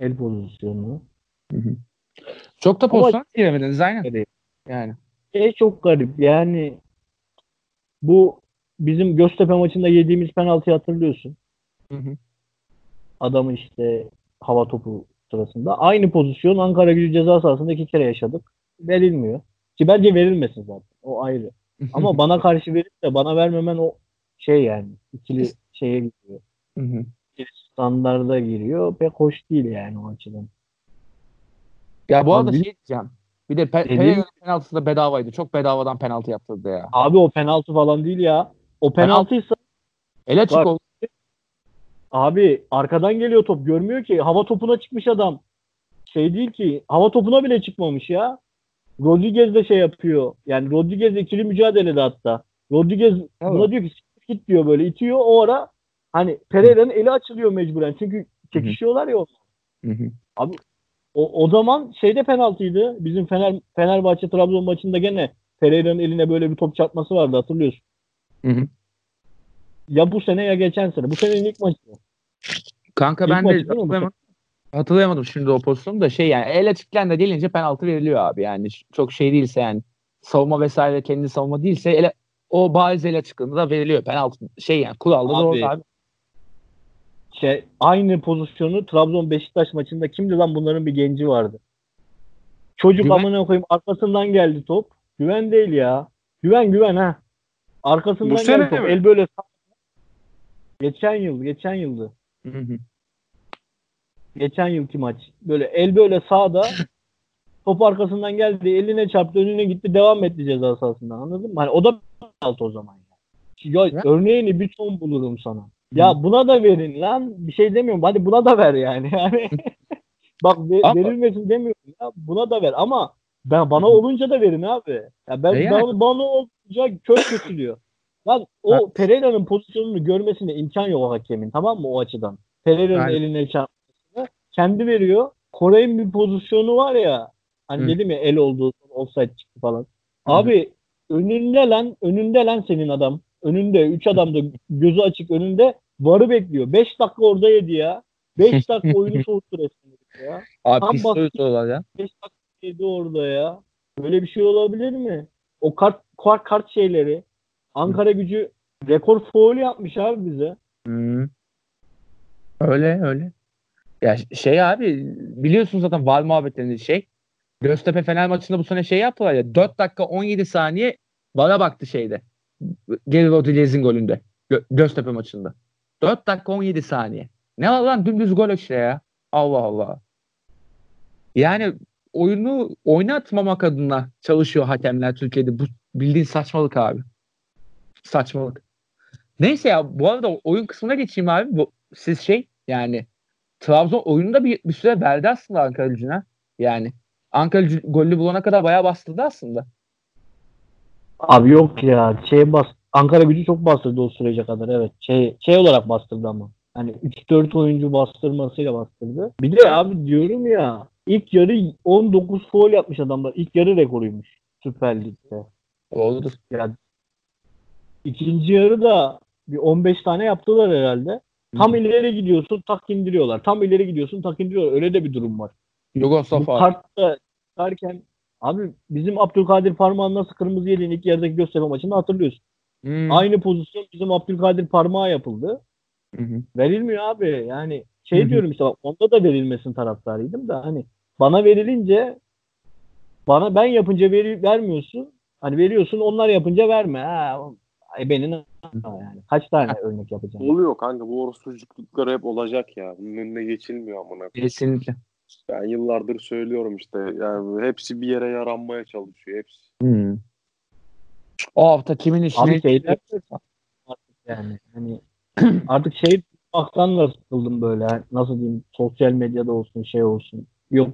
El pozisyonu. Hı hı. Çok da pozisyon giremediniz aynen. Evet. Yani. Şey çok garip. Yani bu bizim Göztepe maçında yediğimiz penaltıyı hatırlıyorsun. Hı hı. Adamı işte hava topu sırasında. Aynı pozisyon Ankara gücü ceza sahasında iki kere yaşadık. Verilmiyor. Ki bence verilmesin zaten. O ayrı. Ama bana karşı verip de bana vermemen o şey yani. ikili şeye gidiyor. Hı hı. Standarda giriyor. Pek hoş değil yani o açıdan. Ya bu Abi arada bil- şey diyeceğim. Bir de Pe- Pereira'nın penaltısı da bedavaydı. Çok bedavadan penaltı yaptırdı ya. Abi o penaltı falan değil ya. O penaltıysa Ele Bak. oldu. Abi arkadan geliyor top. Görmüyor ki. Hava topuna çıkmış adam. Şey değil ki. Hava topuna bile çıkmamış ya. Rodriguez de şey yapıyor. Yani Rodriguez ikili mücadelede hatta. Rodriguez buna diyor ki "Siktir git diyor böyle itiyor. O ara hani Pereira'nın eli açılıyor mecburen. Çünkü çekişiyorlar ya. Hı hı. O, o zaman şeyde penaltıydı. Bizim Fener Fenerbahçe Trabzon maçında gene Pereira'nın eline böyle bir top çarpması vardı hatırlıyorsun. Hı hı. Ya bu sene ya geçen sene. Bu senenin ilk maçı. Kanka İlk ben maçı de hatırlayamadım. Hatırlayamadım şimdi o pozisyonu da şey yani el açıkken de gelince penaltı veriliyor abi yani çok şey değilse yani savunma vesaire kendi savunma değilse ele, o bariz el açıklığında da veriliyor penaltı şey yani kuralda Abi, doğru abi. Şey aynı pozisyonu Trabzon Beşiktaş maçında kimdi lan bunların bir genci vardı. Çocuk Güven- amına koyayım arkasından geldi top. Güven değil ya. Güven güven ha. Arkasından Bu geldi top. mi? El böyle Geçen yıl, geçen yıldı. Hı hı. Geçen yılki maç. Böyle el böyle sağda top arkasından geldi, eline çarptı, önüne gitti, devam etti ceza sahasından. Anladın mı? Hani o da penaltı o zaman. Ya, Ya. örneğini bir ton bulurum sana. Ya buna da verin lan. Bir şey demiyorum. Hadi buna da ver yani. Yani bak ve- Ama- verilmesin demiyorum ya. Buna da ver ama ben bana olunca da verin abi. Ya ben E yani. bana, bana olunca kör kötülüyor. Lan o. Pereira'nın pozisyonunu görmesine imkan yok o hakemin tamam mı o açıdan. Pereira'nın Aynen. eline çarpmasını kendi veriyor. Koray'ın bir pozisyonu var ya hani Hı. dedim ya el oldu offside çıktı falan. Abi önünde lan önünde lan senin adam. Önünde 3 adam da gözü açık önünde varı bekliyor. 5 dakika orada yedi ya. 5 dakika oyunu soğuttu resmen ya. Abi Tam pis bak- soyutuyorlar ya. 5 dakika yedi orada ya. Böyle bir şey olabilir mi? O kart kart, kart şeyleri Ankara gücü rekor foul yapmış abi bize. Hı. Öyle öyle. Ya şey abi biliyorsun zaten var muhabbetlerinde şey. Göztepe Fener maçında bu sene şey yaptılar ya 4 dakika 17 saniye vara baktı şeyde. Geri Rodriguez'in golünde. Gö- Göztepe maçında. 4 dakika 17 saniye. Ne var lan dümdüz gol işte ya. Allah Allah. Yani oyunu oynatmamak adına çalışıyor hakemler Türkiye'de. Bu bildiğin saçmalık abi. Saçmalık. Neyse ya bu arada oyun kısmına geçeyim abi. Bu, siz şey yani Trabzon oyununda bir, bir süre verdi aslında Ankara gücüne. Yani Ankara gücü golü bulana kadar bayağı bastırdı aslında. Abi yok ya. Şey bas Ankara gücü çok bastırdı o sürece kadar evet. Şey şey olarak bastırdı ama. Hani 3-4 oyuncu bastırmasıyla bastırdı. Bir de abi diyorum ya ilk yarı 19 foul yapmış adamlar. İlk yarı rekoruymuş Süper Lig'de. Doğrudur. Yani ikinci yarı da bir 15 tane yaptılar herhalde. Tam ileri gidiyorsun tak indiriyorlar. Tam ileri gidiyorsun tak indiriyorlar. Öyle de bir durum var. Yugoslav Bu abi. kartta çıkarken abi bizim Abdülkadir Parmağan nasıl kırmızı yediğini ilk yarıdaki Göztepe maçında hatırlıyorsun. Hmm. Aynı pozisyon bizim Abdülkadir Parmağa yapıldı. Hı hı. Verilmiyor abi. Yani Hı şey hı. diyorum işte bak onda da verilmesin taraftarıydım da hani bana verilince bana ben yapınca veri, vermiyorsun. Hani veriyorsun onlar yapınca verme. Ha, ebenin yani. Kaç tane örnek yapacağım? Oluyor kanka bu orospucuklar hep olacak ya. Bunun önüne geçilmiyor amına. koyayım. Kesinlikle. Ben yıllardır söylüyorum işte yani hepsi bir yere yaranmaya çalışıyor hepsi. Hmm. O hafta kimin işine Abi şeyler artık yani hani artık şey baktan da sıkıldım böyle nasıl diyeyim sosyal medyada olsun şey olsun yok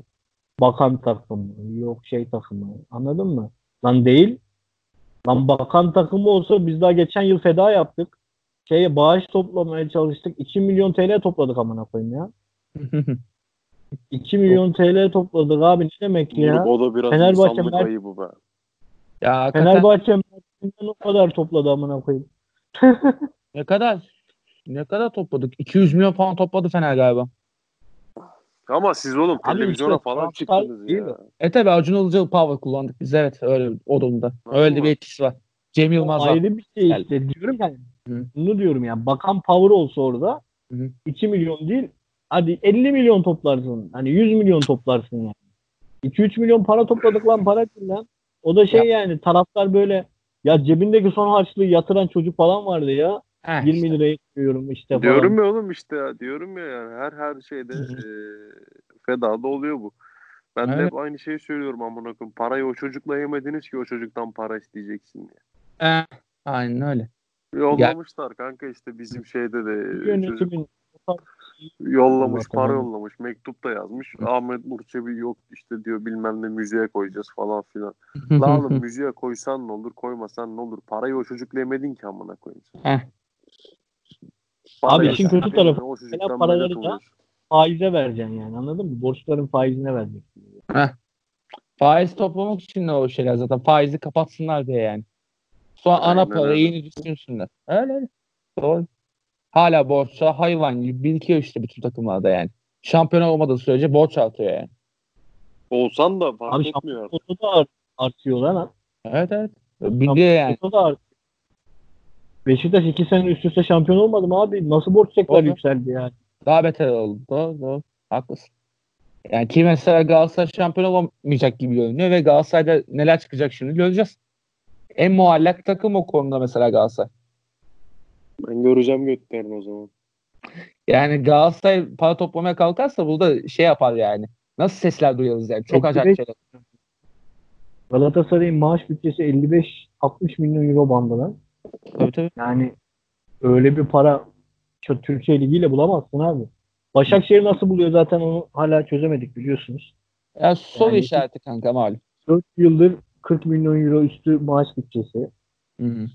bakan takımı yok şey takımı anladın mı? Lan değil lan bakan takımı olsa biz daha geçen yıl feda yaptık şeye bağış toplamaya çalıştık 2 milyon TL topladık amına koyayım ya 2 milyon TL topladık abi ne demek ya O da biraz Fenerbahçe insanlık Mert- ayıbı be. ya hakikaten Fenerbahçe Mersin'den o kadar topladı amına koyayım ne kadar ne kadar topladık? 200 milyon falan topladı Fener galiba. Ama siz oğlum Abi televizyona işte falan çıktınız değil ya. mi? E tabi Acun Ilıcalı power kullandık biz evet öyle o durumda. Öyle bir etkisi var. Cem Yılmaz var. ayrı bir şey işte diyorum yani. Hı. Bunu diyorum yani. Bakan power olsa orada hı. 2 milyon değil hadi 50 milyon toplarsın. Hani 100 milyon toplarsın yani. 2-3 milyon para topladık lan para değil lan. O da şey yani taraftar böyle ya cebindeki son harçlığı yatıran çocuk falan vardı ya. Heh, 20 işte. liraya koyuyorum işte falan. Diyorum ya oğlum işte ya diyorum ya yani her her şeyde e, fedada oluyor bu. Ben de Evet. hep aynı şeyi söylüyorum amına koyayım. Parayı o çocukla yemediniz ki o çocuktan para isteyeceksin diye. Eh, aynen öyle. Yollamışlar kanka işte bizim şeyde de çocuk Yönetimin yollamış, Allah para Allah. yollamış, mektup da yazmış. Ahmet Murçebi yok işte diyor bilmem ne müziğe koyacağız falan filan. La oğlum müziğe koysan ne olur, koymasan ne olur. Parayı o çocukla yemedin ki amına koyayım. Heh. Abi işin kötü tarafı, O çocuktan paraları da- faize vereceksin yani anladın mı? Borçların faizine vereceksin. Faiz toplamak için de o şeyler zaten. Faizi kapatsınlar diye yani. Sonra ana Aynen parayı öyle. yeni düşünsünler. Öyle öyle. Doğru. Hala borçla hayvan gibi birikiyor işte bütün takımlarda yani. Şampiyon olmadığı sürece borç artıyor yani. Olsan da fark Abi etmiyor. şampiyon da art- artıyor lan. Evet evet. Biliyor yani. Da artık. Beşiktaş iki sene üst üste şampiyon olmadı mı abi? Nasıl borç tekrar yükseldi yani? Daha beter oldu. Doğru doğru. Haklısın. Yani ki mesela Galatasaray şampiyon olamayacak gibi görünüyor ve Galatasaray'da neler çıkacak şimdi göreceğiz. En muallak takım o konuda mesela Galatasaray. Ben göreceğim götlerini o zaman. Yani Galatasaray para toplamaya kalkarsa burada şey yapar yani. Nasıl sesler duyarız yani. Çok acayip şeyler. Galatasaray'ın maaş bütçesi 55-60 milyon euro bandına. Tabii tabii. Yani öyle bir para şu Türkiye Ligi ile bulamazsın abi. Başakşehir nasıl buluyor zaten onu hala çözemedik biliyorsunuz. Ya soru Yani- işareti kanka malum. 4 yıldır 40 milyon euro üstü maaş bütçesi. Hı hı.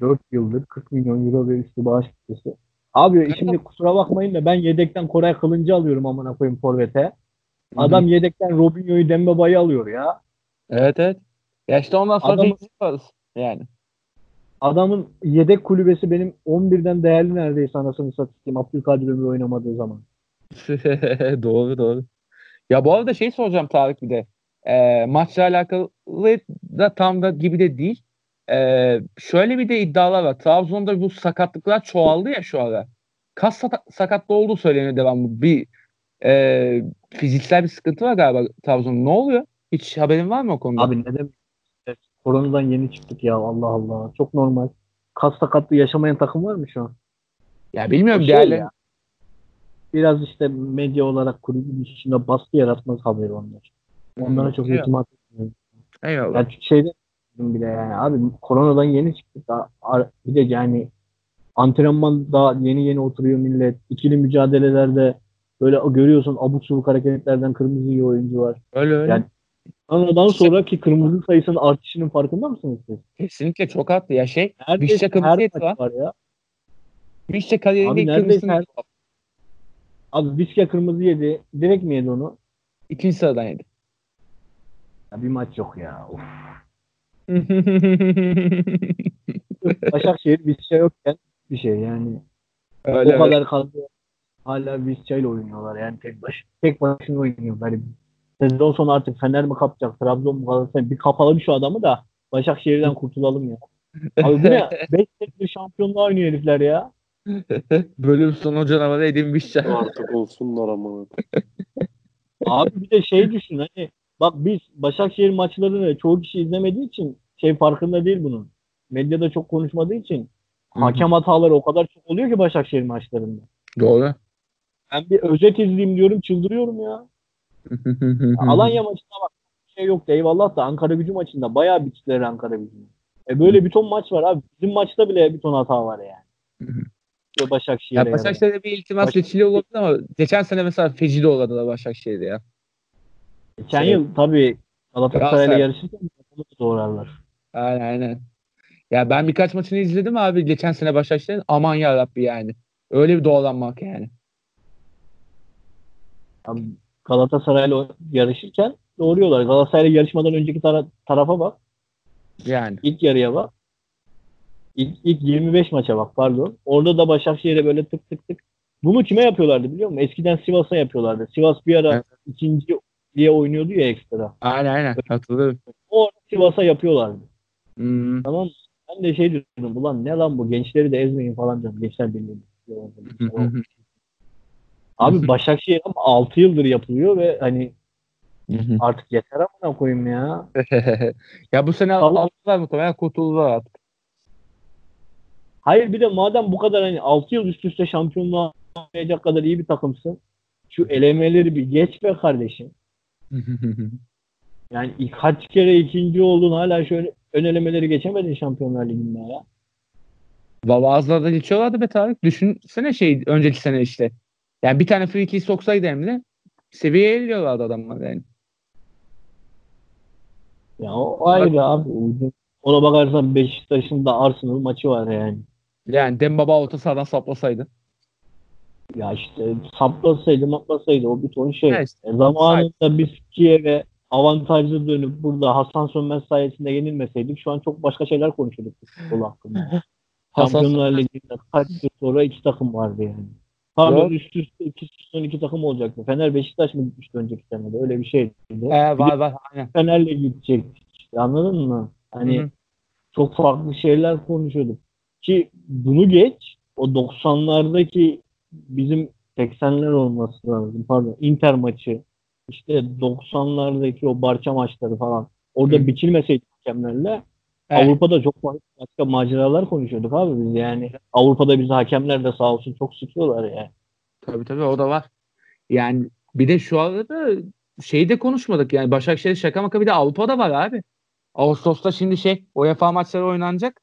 4 yıldır 40 milyon euro ve üstü maaş bütçesi. Abi şimdi kusura bakmayın da ben yedekten Koray Kılıncı alıyorum amına koyayım forvete. Adam yedekten Robinho'yu Dembaba'yı alıyor ya. Evet evet. Ya işte ondan sonra Adamın- yaparız yani. Adamın yedek kulübesi benim 11'den değerli neredeyse anasını satayım Abdülkadir Ömür oynamadığı zaman. doğru doğru. Ya bu arada şey soracağım Tarık bir de. Ee, maçla alakalı da tam da gibi de değil. Ee, şöyle bir de iddialar var. Trabzon'da bu sakatlıklar çoğaldı ya şu ara. Kas sakatlığı olduğu söyleniyor devamlı. Bir e, fiziksel bir sıkıntı var galiba Trabzon'da. Ne oluyor? Hiç haberin var mı o konuda? Abi ne demek? Koronadan yeni çıktık ya Allah Allah. Çok normal. Kas sakatlığı yaşamayan takım var mı şu an? ya bilmiyorum. Şey Değerler... ya. Biraz işte medya olarak kulübün içinde baskı yaratmaz haberi onlar. Onlara çok Eyvallah. itimat etmiyorum. Eyvallah. Yani şeyde bile yani abi koronadan yeni çıktık. Daha, bir de yani antrenman daha yeni yeni oturuyor millet. İkili mücadelelerde böyle görüyorsun abuk subuk hareketlerden kırmızı yiyor oyuncu var. Öyle öyle. Yani- Koronadan sonraki kırmızı sayısının artışının farkında mısınız siz? Kesinlikle çok arttı. Ya şey Neredeyse Vişça kırmızı lan. var ya. Vişça kariyerinde ilk neredeyse kırmızısını her- Abi Vişka kırmızı yedi. Direkt mi yedi onu? ikinci sıradan yedi. Ya bir maç yok ya. Of. Başakşehir Vişka yokken bir şey yani. öyle o kadar kaldı. Hala Vişça ile oynuyorlar yani tek baş tek başına oynuyorlar. Sezon sonu artık Fener mi kapacak, Trabzon mu Galatasaray bir kapalım şu adamı da Başakşehir'den kurtulalım ya. Abi bu ne? 5 senedir şampiyonluğa oynuyor herifler ya. Bölüm sonu canavarı edinmişler. Artık olsunlar ama. Abi bir de şey düşün hani bak biz Başakşehir maçlarını çoğu kişi izlemediği için şey farkında değil bunun. Medyada çok konuşmadığı için hakem hataları o kadar çok oluyor ki Başakşehir maçlarında. Doğru. Ben bir özet izleyeyim diyorum çıldırıyorum ya. Alanya maçında bak şey yoktu eyvallah da Ankara gücü maçında bayağı biçtiler Ankara gücünü. E böyle bir ton maç var abi. Bizim maçta bile bir ton hata var yani. Başakşehir'e. Ya yarayan. Başakşehir'de bir iltimas Baş- geçili olabilir ama geçen sene mesela feci de oladılar Başakşehir'de ya. Geçen şey- yıl tabii Galatasaray'la Galatasaray. yarışırken onu doğrarlar. Aynen aynen. Ya ben birkaç maçını izledim abi geçen sene Başakşehir'in. Aman ya Rabbi yani. Öyle bir doğalanmak yani. Abi Galatasaray'la yarışırken doğruyorlar. Galatasaray'la yarışmadan önceki tara- tarafa bak. Yani. İlk yarıya bak. İlk, ilk 25 maça bak pardon. Orada da Başakşehir'e böyle tık tık tık. Bunu kime yapıyorlardı biliyor musun? Eskiden Sivas'a yapıyorlardı. Sivas bir ara Evet. ikinci diye oynuyordu ya ekstra. Aynen aynen. Hatırlıyorum. O Sivas'a yapıyorlardı. Hmm. Tamam mı? Ben de şey diyordum. Ulan ne lan bu gençleri de ezmeyin falan diyorum. Gençler birliği. Abi Başakşehir ama 6 yıldır yapılıyor ve hani artık yeter amına koyayım ya. ya bu sene aldılar muhtemelen kurtuldular artık. Hayır bir de madem bu kadar hani 6 yıl üst üste şampiyonluğa oynayacak kadar iyi bir takımsın. Şu elemeleri bir geç be kardeşim. Yani kaç kere ikinci oldun hala şöyle ön elemeleri geçemedin Şampiyonlar Ligi'nde ya. Bazıları geçiyorlardı be Tarık. Düşünsene şey önceki sene işte. Yani bir tane free kick soksaydı Emre seviyeye eliyorlardı adamlar yani. Ya o ayrı abi. Ona bakarsan Beşiktaş'ın da Arsenal maçı var yani. Yani Dembaba orta sahadan saplasaydı. Ya işte saplasaydı matlasaydı o bir ton şey. Ya işte, E, zamanında biz Kiev'e avantajlı dönüp burada Hasan Sönmez sayesinde yenilmeseydik şu an çok başka şeyler konuşurduk futbol hakkında. Şampiyonlar Ligi'nde kaç yıl sonra iki takım vardı yani. Pardon üst üste iki son iki takım olacaktı. Fener Beşiktaş mı gitmişti önceki senede? Öyle bir şeydi. Ee, var var aynen. Fener'le gidecek. İşte, anladın mı? Hani Hı hı. çok farklı şeyler konuşuyorduk. Ki bunu geç o 90'lardaki bizim 80'ler olması lazım. Pardon. Inter maçı işte 90'lardaki o Barça maçları falan. Orada Hı. biçilmeseydi hakemlerle Evet. Avrupa'da çok başka maceralar konuşuyorduk abi biz yani. Avrupa'da bizi hakemler de sağ olsun çok sıkıyorlar yani. Tabii tabii o da var. Yani bir de şu anda da şeyi de konuşmadık yani Başakşehir şaka maka bir de Avrupa'da var abi. Ağustos'ta şimdi şey UEFA maçları oynanacak.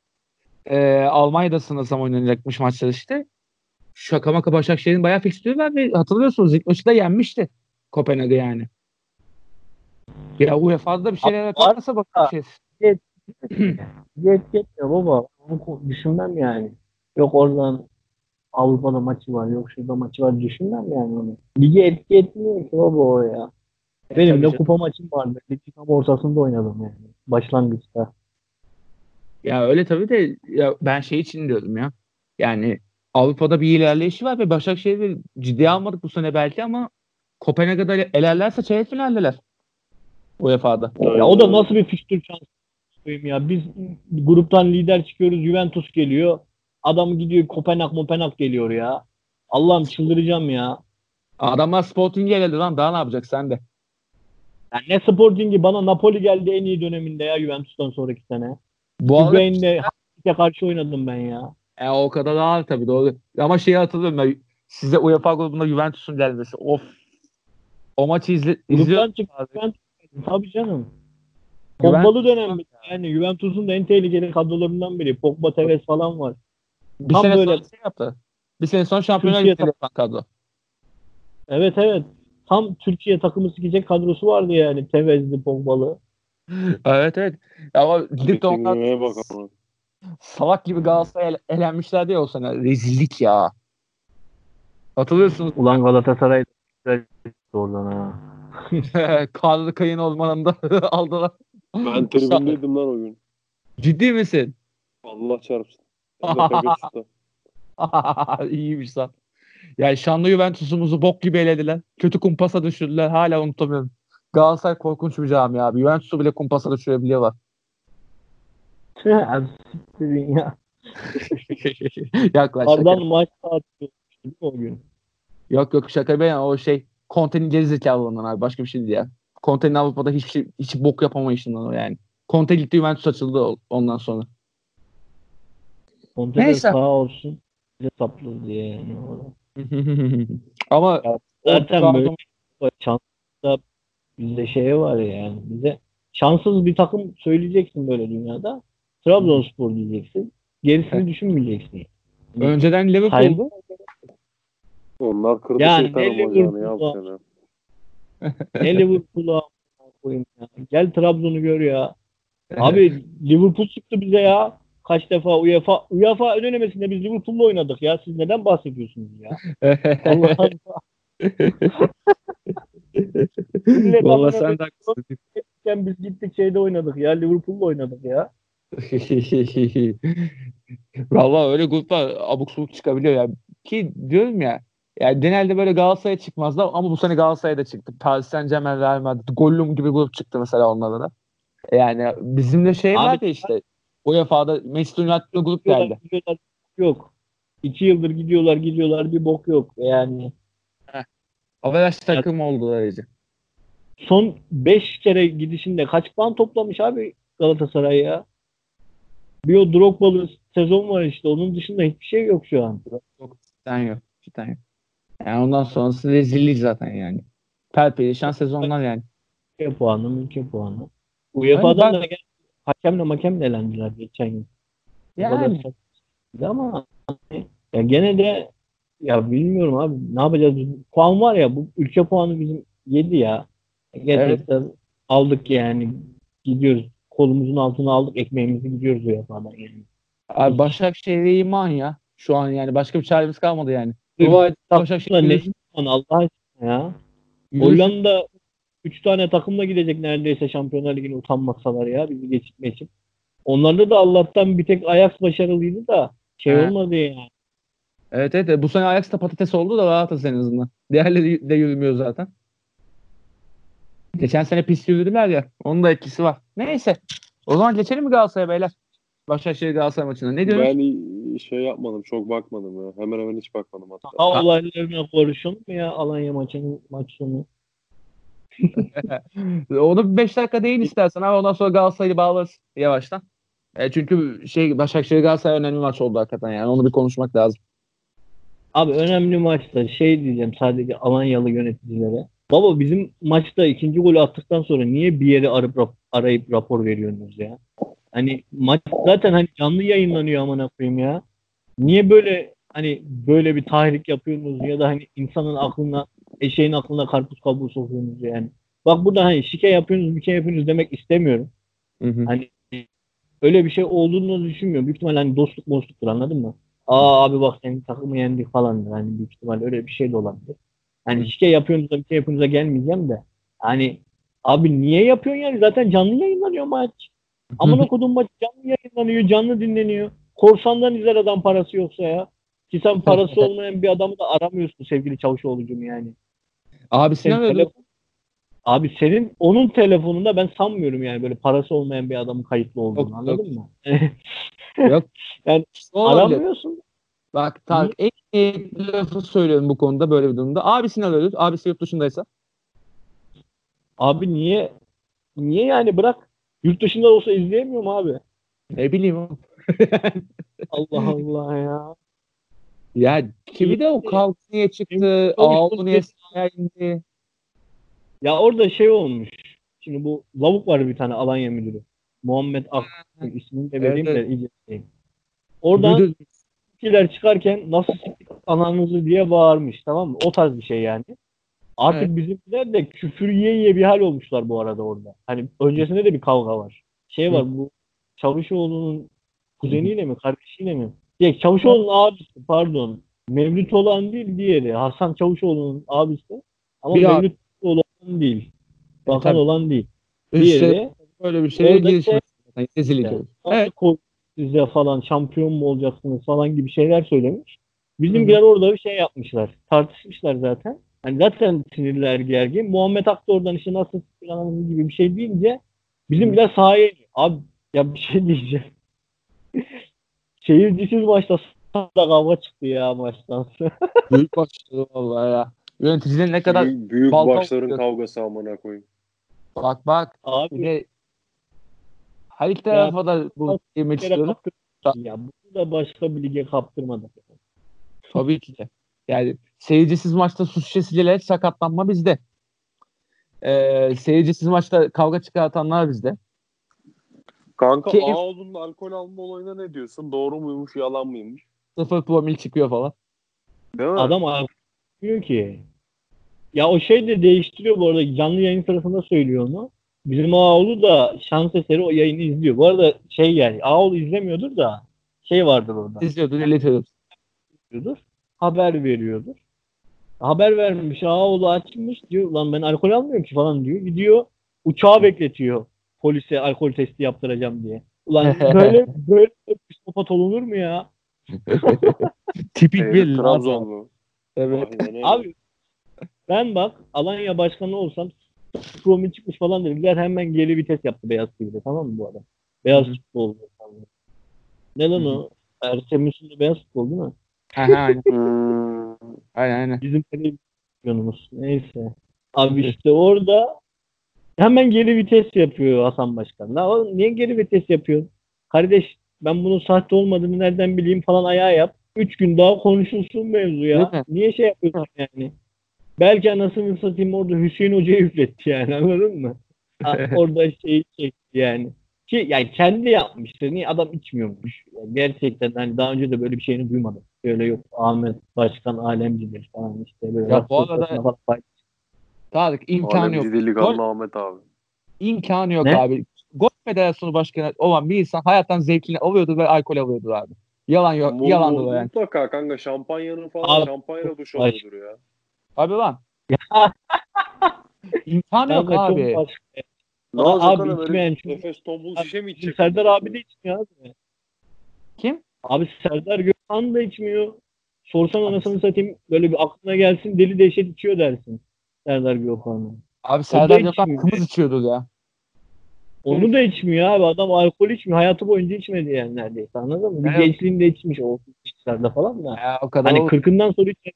Ee, Almanya'da sanırsam oynanacakmış maçlar işte. Şaka maka Başakşehir'in bayağı fikstürü var ve hatırlıyorsunuz ilk maçı da yenmişti Kopenhag'ı yani. Ya UEFA'da da bir şeyler yaparsa Başakşehir. Yet yetmiyor baba. Onu düşünmem yani. Yok oradan Avrupa'da maçı var, yok şurada maçı var düşünmem yani onu. Lige etki etmiyor ki baba o ya. Benim de kupa maçım vardı. Ligin tam ortasında oynadım yani. Başlangıçta. Ya öyle tabii de ya ben şey için diyorum ya. Yani Avrupa'da bir ilerleyişi var ve Başakşehir'i ciddiye almadık bu sene belki ama Kopenhag'da elerlerse çeyrek finaldeler. UEFA'da. Ya o da nasıl bir fikstür şansı ya. Biz gruptan lider çıkıyoruz. Juventus geliyor. Adam gidiyor Kopenhag Mopenhag geliyor ya. Allah'ım çıldıracağım ya. Adamlar Sporting'e geldi lan daha ne yapacak sen de. Ya ne Sporting'i bana Napoli geldi en iyi döneminde ya Juventus'tan sonraki sene. Bu arada karşı oynadım ben ya. E, o kadar ağır tabii doğru. Ama şeyi hatırlıyorum ben size UEFA grubunda Juventus'un gelmesi. Of. O maçı izle, izliyor. Gruptan çıktı. Juventus tabii canım. Pogba'lı dönem yani Juventus'un da en tehlikeli kadrolarından biri. Pogba, Tevez falan var. Bir tam sene böyle- sonra şey yaptı. Bir sene sonra Şampiyonlar Ligi'nde yapan kadro. Evet evet. Tam Türkiye takımı sikecek kadrosu vardı yani. Tevez'li, Pogba'lı. evet evet. Ama gidip de onlar. Salak gibi Galatasaray'a el- elenmişlerdi ya o sene. Rezillik ya. Hatırlıyorsunuz Ulan Galatasaray oradan ha. Karlı Kayın ormanında aldılar. Ben tribündeydim lan o gün. Ciddi misin? Allah çarpsın. İyiymiş lan. Yani şanlı Juventus'umuzu bok gibi elediler. Kötü kumpasa düşürdüler. Hala unutamıyorum. Galatasaray korkunç bir cami abi. Juventus'u bile kumpasa düşürebiliyorlar. Abi siktirin ya. Yaklaş. şaka. Ardan maç saati o gün. Yok yok şaka be ya o şey Conte'nin geri zekalılığından abi başka bir şey değil ya. Conte'nin Avrupa'da hiç, şey- hiç bok yapamayışından o yani. Conte gitti Juventus açıldı ondan sonra. Conte Neyse. sağ olsun. Bize sapladı diye yani. Ama Zaten Trabzon- böyle şanslı bizde şey var ya yani. Bize şanssız bir takım söyleyeceksin böyle dünyada. Trabzonspor diyeceksin. Gerisini Evet. düşünmeyeceksin. önceden Liverpool'du. Onlar kırdı Ya şeytan ne amacını ya bu Liverpool'u- sene. Ne Liverpool'a koyayım ya. Gel Trabzon'u gör ya. Abi Liverpool çıktı bize ya. Kaç defa UEFA UEFA ön elemesinde biz Liverpool'la oynadık ya. Siz neden bahsediyorsunuz ya? Allah Allah. Valla sen de haklısın. Biz gittik şeyde oynadık ya. Liverpool'la oynadık ya. Valla öyle gruplar abuk subuk çıkabiliyor ya. Ki diyorum ya yani genelde böyle Galatasaray'a çıkmazlar ama bu sene Galatasaray'a da çıktı. Paris Saint Germain, Real Madrid, Gollum gibi grup çıktı mesela onlara da. Yani bizim de şey Abi- var ya işte UEFA'da Manchester United'lı grup Gidiyorlar, geldi. gidiyorlar, yok. İki yıldır gidiyorlar gidiyorlar bir bok yok. Yani Averaj takım oldu öylece. son 5 kere gidişinde kaç puan toplamış abi Galatasaray ya? Bir o Drogba'lı sezon var işte. Onun dışında hiçbir şey yok şu an. Cidden yok. Cidden yok. Yani ondan sonrası rezillik zaten yani. Perperişan sezonlar yani. Ülke puanı, ülke puanı. UEFA'dan ben- da hakemle makemle elendiler geçen gün. Yani ama hani, ya gene de ya bilmiyorum abi ne yapacağız? Puan var ya bu ülke puanı bizim 7 ya. Gerçekten aldık yani gidiyoruz. Kolumuzun altına aldık ekmeğimizi gidiyoruz UEFA'dan yani. Abi Başakşehir'e iman ya. Şu an yani başka bir çaremiz kalmadı yani. Dua et Takımla Başakşehir ne puan Allah aşkına ya. yürüsün. Hollanda 3 tane takımla gidecek neredeyse Şampiyonlar Ligi'ne utanmasalar ya bizi geçitmek için. Onlarda da Allah'tan bir tek Ajax başarılıydı da şey He. olmadı yani. Evet evet. Bu sene Ajax'ta patates oldu da rahatız en azından. Diğerleri de yürümüyor zaten. Geçen sene pis yürüdüler ya. Onun da etkisi var. Neyse. O zaman geçelim mi Galatasaray'a beyler? Başakşehir Galatasaray maçına. Ne diyorsun? Ben şey yapmadım, çok bakmadım ya. Hemen hemen hiç bakmadım hatta. Ha olaylarına konuşalım mı ya Alanya maçının maç sonu? Onu 5 dakika değil istersen abi. Ondan sonra Galatasaray'ı bağlarız yavaştan. E, çünkü şey Başakşehir Galatasaray önemli maç oldu hakikaten yani. Onu bir konuşmak lazım. Abi önemli maçta şey diyeceğim sadece Alanyalı yöneticilere. Baba bizim maçta ikinci golü attıktan sonra niye bir yere arayıp, arayıp rapor veriyorsunuz ya? Hani maç zaten hani canlı yayınlanıyor amına koyayım ya. Niye böyle hani böyle bir tahrik yapıyorsunuz ya da hani insanın aklına eşeğin aklına karpuz kabuğu sokuyorsunuz yani. Bak burada hani şike yapıyorsunuz bir şey yapıyorsunuz demek istemiyorum. Hı hı. Hani öyle bir şey olduğunu düşünmüyorum. Büyük ihtimalle hani dostluk dostluktur anladın mı? Aa abi bak senin takımı yendik falandır. Hani büyük ihtimal öyle bir şey de olabilir. Hani şike yapıyorsunuz bir şey yapıyorsunuz da gelmeyeceğim de. Hani abi niye yapıyorsun yani? Zaten canlı yayınlanıyor maç. Amına kodum maç canlı yayınlanıyor, canlı dinleniyor. Korsandan izler adam parası yoksa ya. Ki sen parası olmayan bir adamı da aramıyorsun sevgili Çavuşoğlu'cum yani. Abi Senin telefon- Abi senin onun telefonunda ben sanmıyorum yani böyle parası olmayan bir adamın kayıtlı olduğunu Yok, anladın mı? Yok. Yani? Aramıyorsun. Bak Tarık en iyi lafı söylüyorum bu konuda böyle bir durumda. Abisini alıyoruz. Abisi yurt dışındaysa. Abi niye niye yani bırak yurt dışında olsa izleyemiyor mu abi? Ne bileyim oğlum. Allah Allah ya. Ya kimi de o kavga niye çıktı? Ağlı niye indi? Ya orada şey olmuş. Şimdi bu lavuk var bir tane Alanya müdürü. Muhammed Ak ismini de vereyim Evet, de iyice söyleyeyim. Oradan Müdür- Türkçeler çıkarken nasıl siktik ananızı diye bağırmış tamam mı? O tarz bir şey yani. Artık Evet. bizimkiler de küfür yiye yiye bir hal olmuşlar bu arada orada. Hani öncesinde de bir kavga var. Şey var bu Çavuşoğlu'nun kuzeniyle mi kardeşiyle mi? Şey, Çavuşoğlu'nun abisi pardon. Mevlüt olan değil diğeri. Hasan Çavuşoğlu'nun abisi. Ama Bir abi. Mevlüt olan değil. Bakan tabii. olan değil. İşte Diğeri böyle bir şeye girişmiş. Rezillik işte, oldu. Evet. Size falan şampiyon mu olacaksınız falan gibi şeyler söylemiş. Bizimkiler orada bir şey yapmışlar. Tartışmışlar zaten. Hani zaten sinirler gergin. Muhammed Ak da oradan işte nasıl planımız gibi bir şey deyince bizimkiler sahaya iniyor. Abi ya bir şey diyeceğim. Seyircisiz maçta da kavga çıktı ya maçtan. Büyük başladı vallahi ya. Yöneticilerin ne kadar büyük, büyük başların kavgası amına koyayım. bak bak bir Abi de her iki tarafa da bu kere istiyorum. ya. Bunu da başka bir lige kaptırmadık. Tabii ki de. Yani seyircisiz maçta su şişesiyle sakatlanma bizde. Ee, seyircisiz maçta kavga çıkartanlar bizde. Kanka Ki- Ağoğlu'nun alkol alma olayına ne diyorsun? Doğru muymuş, yalan mıymış? Sıfır promil çıkıyor falan. Değil mi? Adam diyor ki ya o şey de değiştiriyor bu arada canlı yayın sırasında söylüyor onu. Bizim Ağoğlu da şans eseri o yayını izliyor. Bu arada şey yani Ağoğlu izlemiyordur da şey vardır orada. İzliyordur, iletiyordur. Izliyordur. Haber veriyordur. Haber vermiş Ağoğlu açmış diyor lan ben alkol almıyorum ki falan diyor. Gidiyor uçağı bekletiyor polise alkol testi yaptıracağım diye. Ulan böyle böyle psikopat olunur mu ya? Tipik Evet, bir Trabzon. Trabzonlu. Evet. Abi ben bak Alanya başkanı olsam Promi çıkmış falan dediler hemen geri vites yaptı Beyaz TV'de tamam mı bu adam? Beyaz futbol. Ne lan o? Ertem Müslüm'de beyaz futbol değil mi? Aha, aynen. Aynen aynen. Bizim televizyonumuz. Neyse. Abi işte orada hemen geri vites yapıyor Hasan Başkan. La oğlum niye geri vites yapıyorsun? Kardeş ben bunun sahte olmadığını nereden bileyim falan ayağı yap. Üç gün daha konuşulsun mevzu ya. Niye şey yapıyorsun yani? Belki anasını satayım orada Hüseyin Hoca'yı üfletti yani anladın mı? Orada şeyi çekti yani. Ki yani kendi yapmıştır. Niye adam içmiyormuş? Yani gerçekten hani daha önce de böyle bir şeyini duymadım. Böyle yok Ahmet Başkan alemcidir falan işte böyle. Ya bu arada- Tarık imkanı yok. Delikanlı Ahmet abi. İmkanı yok Ne? abi. Golf Federasyonu Başkanı olan bir insan hayattan zevkini alıyordu ve alkol alıyordu abi. Yalan yok. Mu- Yalandı o yani. Mutlaka kanka şampanyanın falan Abi, şampanya duş alıyordur ya. Abi lan. Ya. İmkanı yok abi. Ne olacak abi ana böyle içmeyen çünkü- Efes tombul şişe mi içecek? Serdar abi de içmiyor abi. Kim? Abi Serdar Gökhan da içmiyor. Sorsan anasını satayım böyle bir aklına gelsin deli dehşet içiyor dersin. Serdar Gökhan'ı. Abi Serdar Gökhan kımız içiyordu ya. Onu da içmiyor abi. Adam alkol içmiyor. Hayatı boyunca içmedi yani neredeyse. Anladın mı? Bir Evet. gençliğinde içmiş o gençlerde falan da. ya o kadar Hani olur. 40'ından sonra içmedi.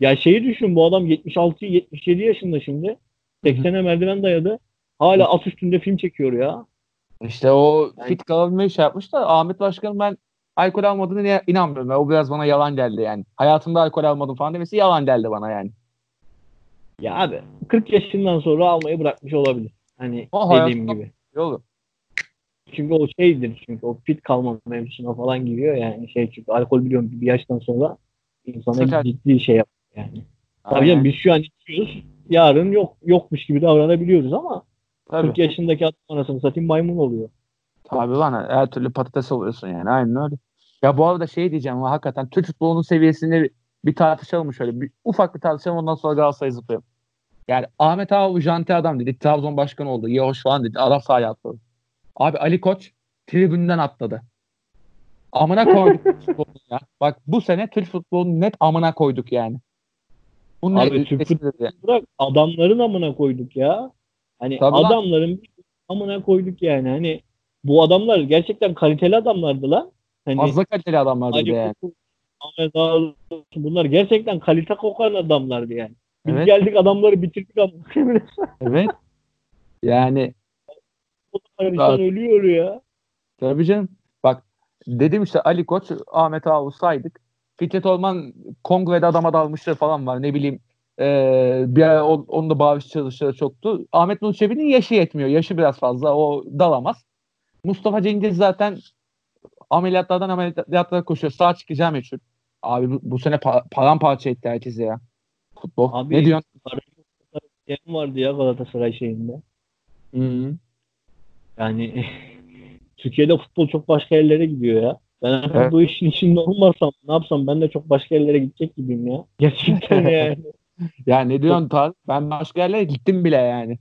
Ya şeyi düşün bu adam 76-77 yaşında şimdi. 80'e merdiven dayadı. Hala at üstünde film çekiyor ya. İşte o Yani- fit kalabilmeyi şey yapmış da Ahmet Başkan ben alkol almadığını niye- inanmıyorum. O biraz bana yalan geldi yani. Hayatımda alkol almadım falan demesi yalan geldi bana yani. Ya abi 40 yaşından sonra almayı bırakmış olabilir. Hani O dediğim gibi. Yolu. Çünkü o şeydir çünkü o fit kalma mevzusuna falan giriyor yani şey çünkü alkol biliyorum bir yaştan sonra insana Sıkar. ciddi şey yapıyor yani. Tabii canım biz şu an içiyoruz yarın yok yokmuş gibi davranabiliyoruz ama Tabii. 40 yaşındaki adam anasını satayım maymun oluyor. Tabii lan her türlü patates oluyorsun yani aynen öyle. Ya bu arada şey diyeceğim hakikaten Türk futbolunun seviyesini bir, tartışalım şöyle. Bir, ufak bir tartışalım ondan sonra Galatasaray'ı zıplayalım. Yani Ahmet Ağa janti adam dedi. Trabzon başkanı oldu. İyi hoş falan dedi. Arap sahaya atladı. Abi Ali Koç tribünden atladı. Amına koyduk ya. Bak bu sene Türk futbolunu net amına koyduk yani. Bu ne? Abi Türk. Bırak adamların amına koyduk ya. Hani Tabii lan. adamların amına koyduk yani hani bu adamlar gerçekten kaliteli adamlardı lan. Hani Fazla kaliteli adamlar Ali yani. Ahmet bunlar gerçekten kalite kokan adamlardı yani. Biz Evet. geldik adamları bitirdik ama Evet. Yani insan ölüyor ya. Tabii canım. Bak dedim işte Ali Koç, Ahmet Ağuz saydık. Fikret Orman kongrede adama dalmışları falan var. Ne bileyim eee bir ara on- onun da bağış çalışları çoktu. Ahmet Nur Çebi'nin yaşı yetmiyor. Yaşı biraz fazla. O dalamaz. Mustafa Cengiz zaten ameliyatlardan ameliyatlara koşuyor. Sağ çıkacağı meçhul. Abi bu, bu sene pa- paramparça etti herkesi ya. Futbol. Abi, ne diyorsun? Vardı ya Galatasaray şeyinde. Hı-hı. Yani Türkiye'de futbol çok başka yerlere gidiyor ya. Ben Evet. bu işin içinde olmasam ne yapsam ben de çok başka yerlere gidecek gibiyim ya. Gerçekten yani. Ya ne diyorsun Tarık? Ben başka yerlere gittim bile yani.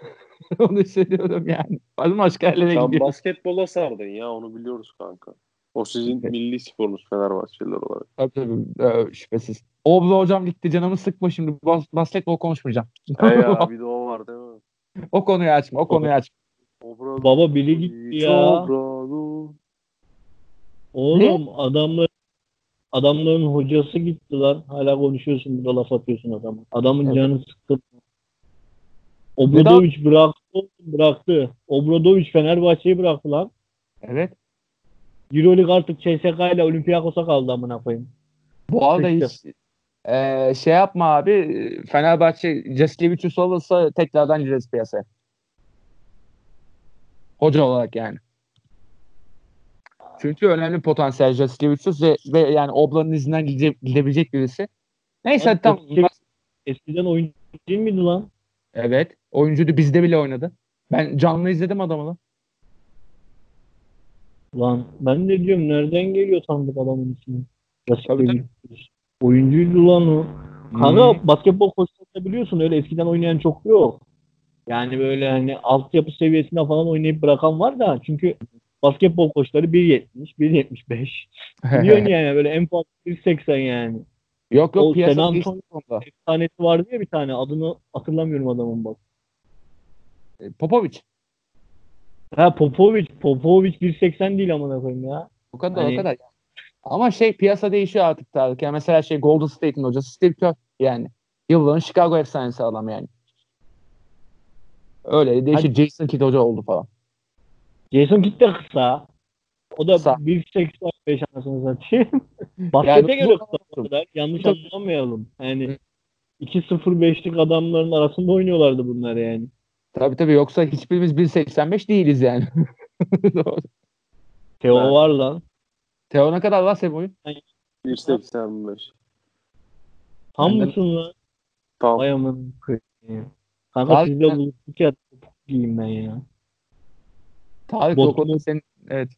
Onu hissediyorum yani. Ben başka yerlere Sen gidiyorum. basketbola sardın ya onu biliyoruz kanka. O sizin milli sporunuz Fenerbahçeliler olarak. Tabii tabii e, şüphesiz. Obra hocam gitti canımı sıkma şimdi. Bas- basketbol konuşmayacağım. He ya bir de o var değil mi? o konuyu açma. O konuyu açma. Obra- Baba biri gitti ya. Sobrano. Oğlum adamlar adamların hocası gitti lan. Hala konuşuyorsun burada laf atıyorsun adama. Adamın Evet. canı sıkkın. Obradoviç bıraktı. Bıraktı. Obradoviç Fenerbahçe'yi bıraktı lan. Evet. Euroleague artık CSK ile Olympiakos'a kaldı amına koyayım. Bu arada hiç e, şey yapma abi. Fenerbahçe Jaskevicius olursa tekrardan gireriz piyasaya. Hoca olarak yani. Çünkü önemli potansiyel Jaskevicius ve, ve yani Obla'nın izinden gide, gidebilecek birisi. Neyse. Jaskevicius- Eskiden oyuncu değil miydi lan? Evet. Oyuncuydu bizde bile oynadı. Ben canlı izledim adamı lan. Lan ben de diyorum nereden geliyor tanıdık adamın ismi. Jaskevicius. Oyuncuydu lan o. Kanka Hmm. basketbol koçlarında biliyorsun öyle eskiden oynayan çok yok. Yani böyle hani altyapı seviyesinde falan oynayıp bırakan var da çünkü basketbol koçları 1.70, 1.75. Biliyorsun yani böyle en fazla 1.80 yani. yok O yok piyasa San değişti Antonio- bu konuda. Efsanesi vardı ya bir tane adını hatırlamıyorum adamın bak. Popovic. Ha Popovic, Popovic 1.80 değil amına koyayım ya. O kadar Hani- o kadar. Ama şey piyasa değişiyor artık Tarık. Yani mesela şey Golden State'in hocası Steve Kerr yani. Yılların Chicago efsanesi adam yani. Öyle değişiyor. Jason Kidd hoca oldu falan. Jason Kidd de kısa. O da Kısa. 1.85 anasını satayım. Baskete Yani göre kısa kadar. Yanlış anlamayalım. Yani 2.05'lik adamların arasında oynuyorlardı bunlar yani. Tabii tabii yoksa hiçbirimiz 1.85 değiliz yani. Teo Evet. var lan. Teo ne kadar var senin boyun? 1.85. Tam Benden- mısın lan? Tamam. Vay aman. Kanka sizle buluştuk ya. giyeyim ben ya. Tarık Bot- o konuda senin evet.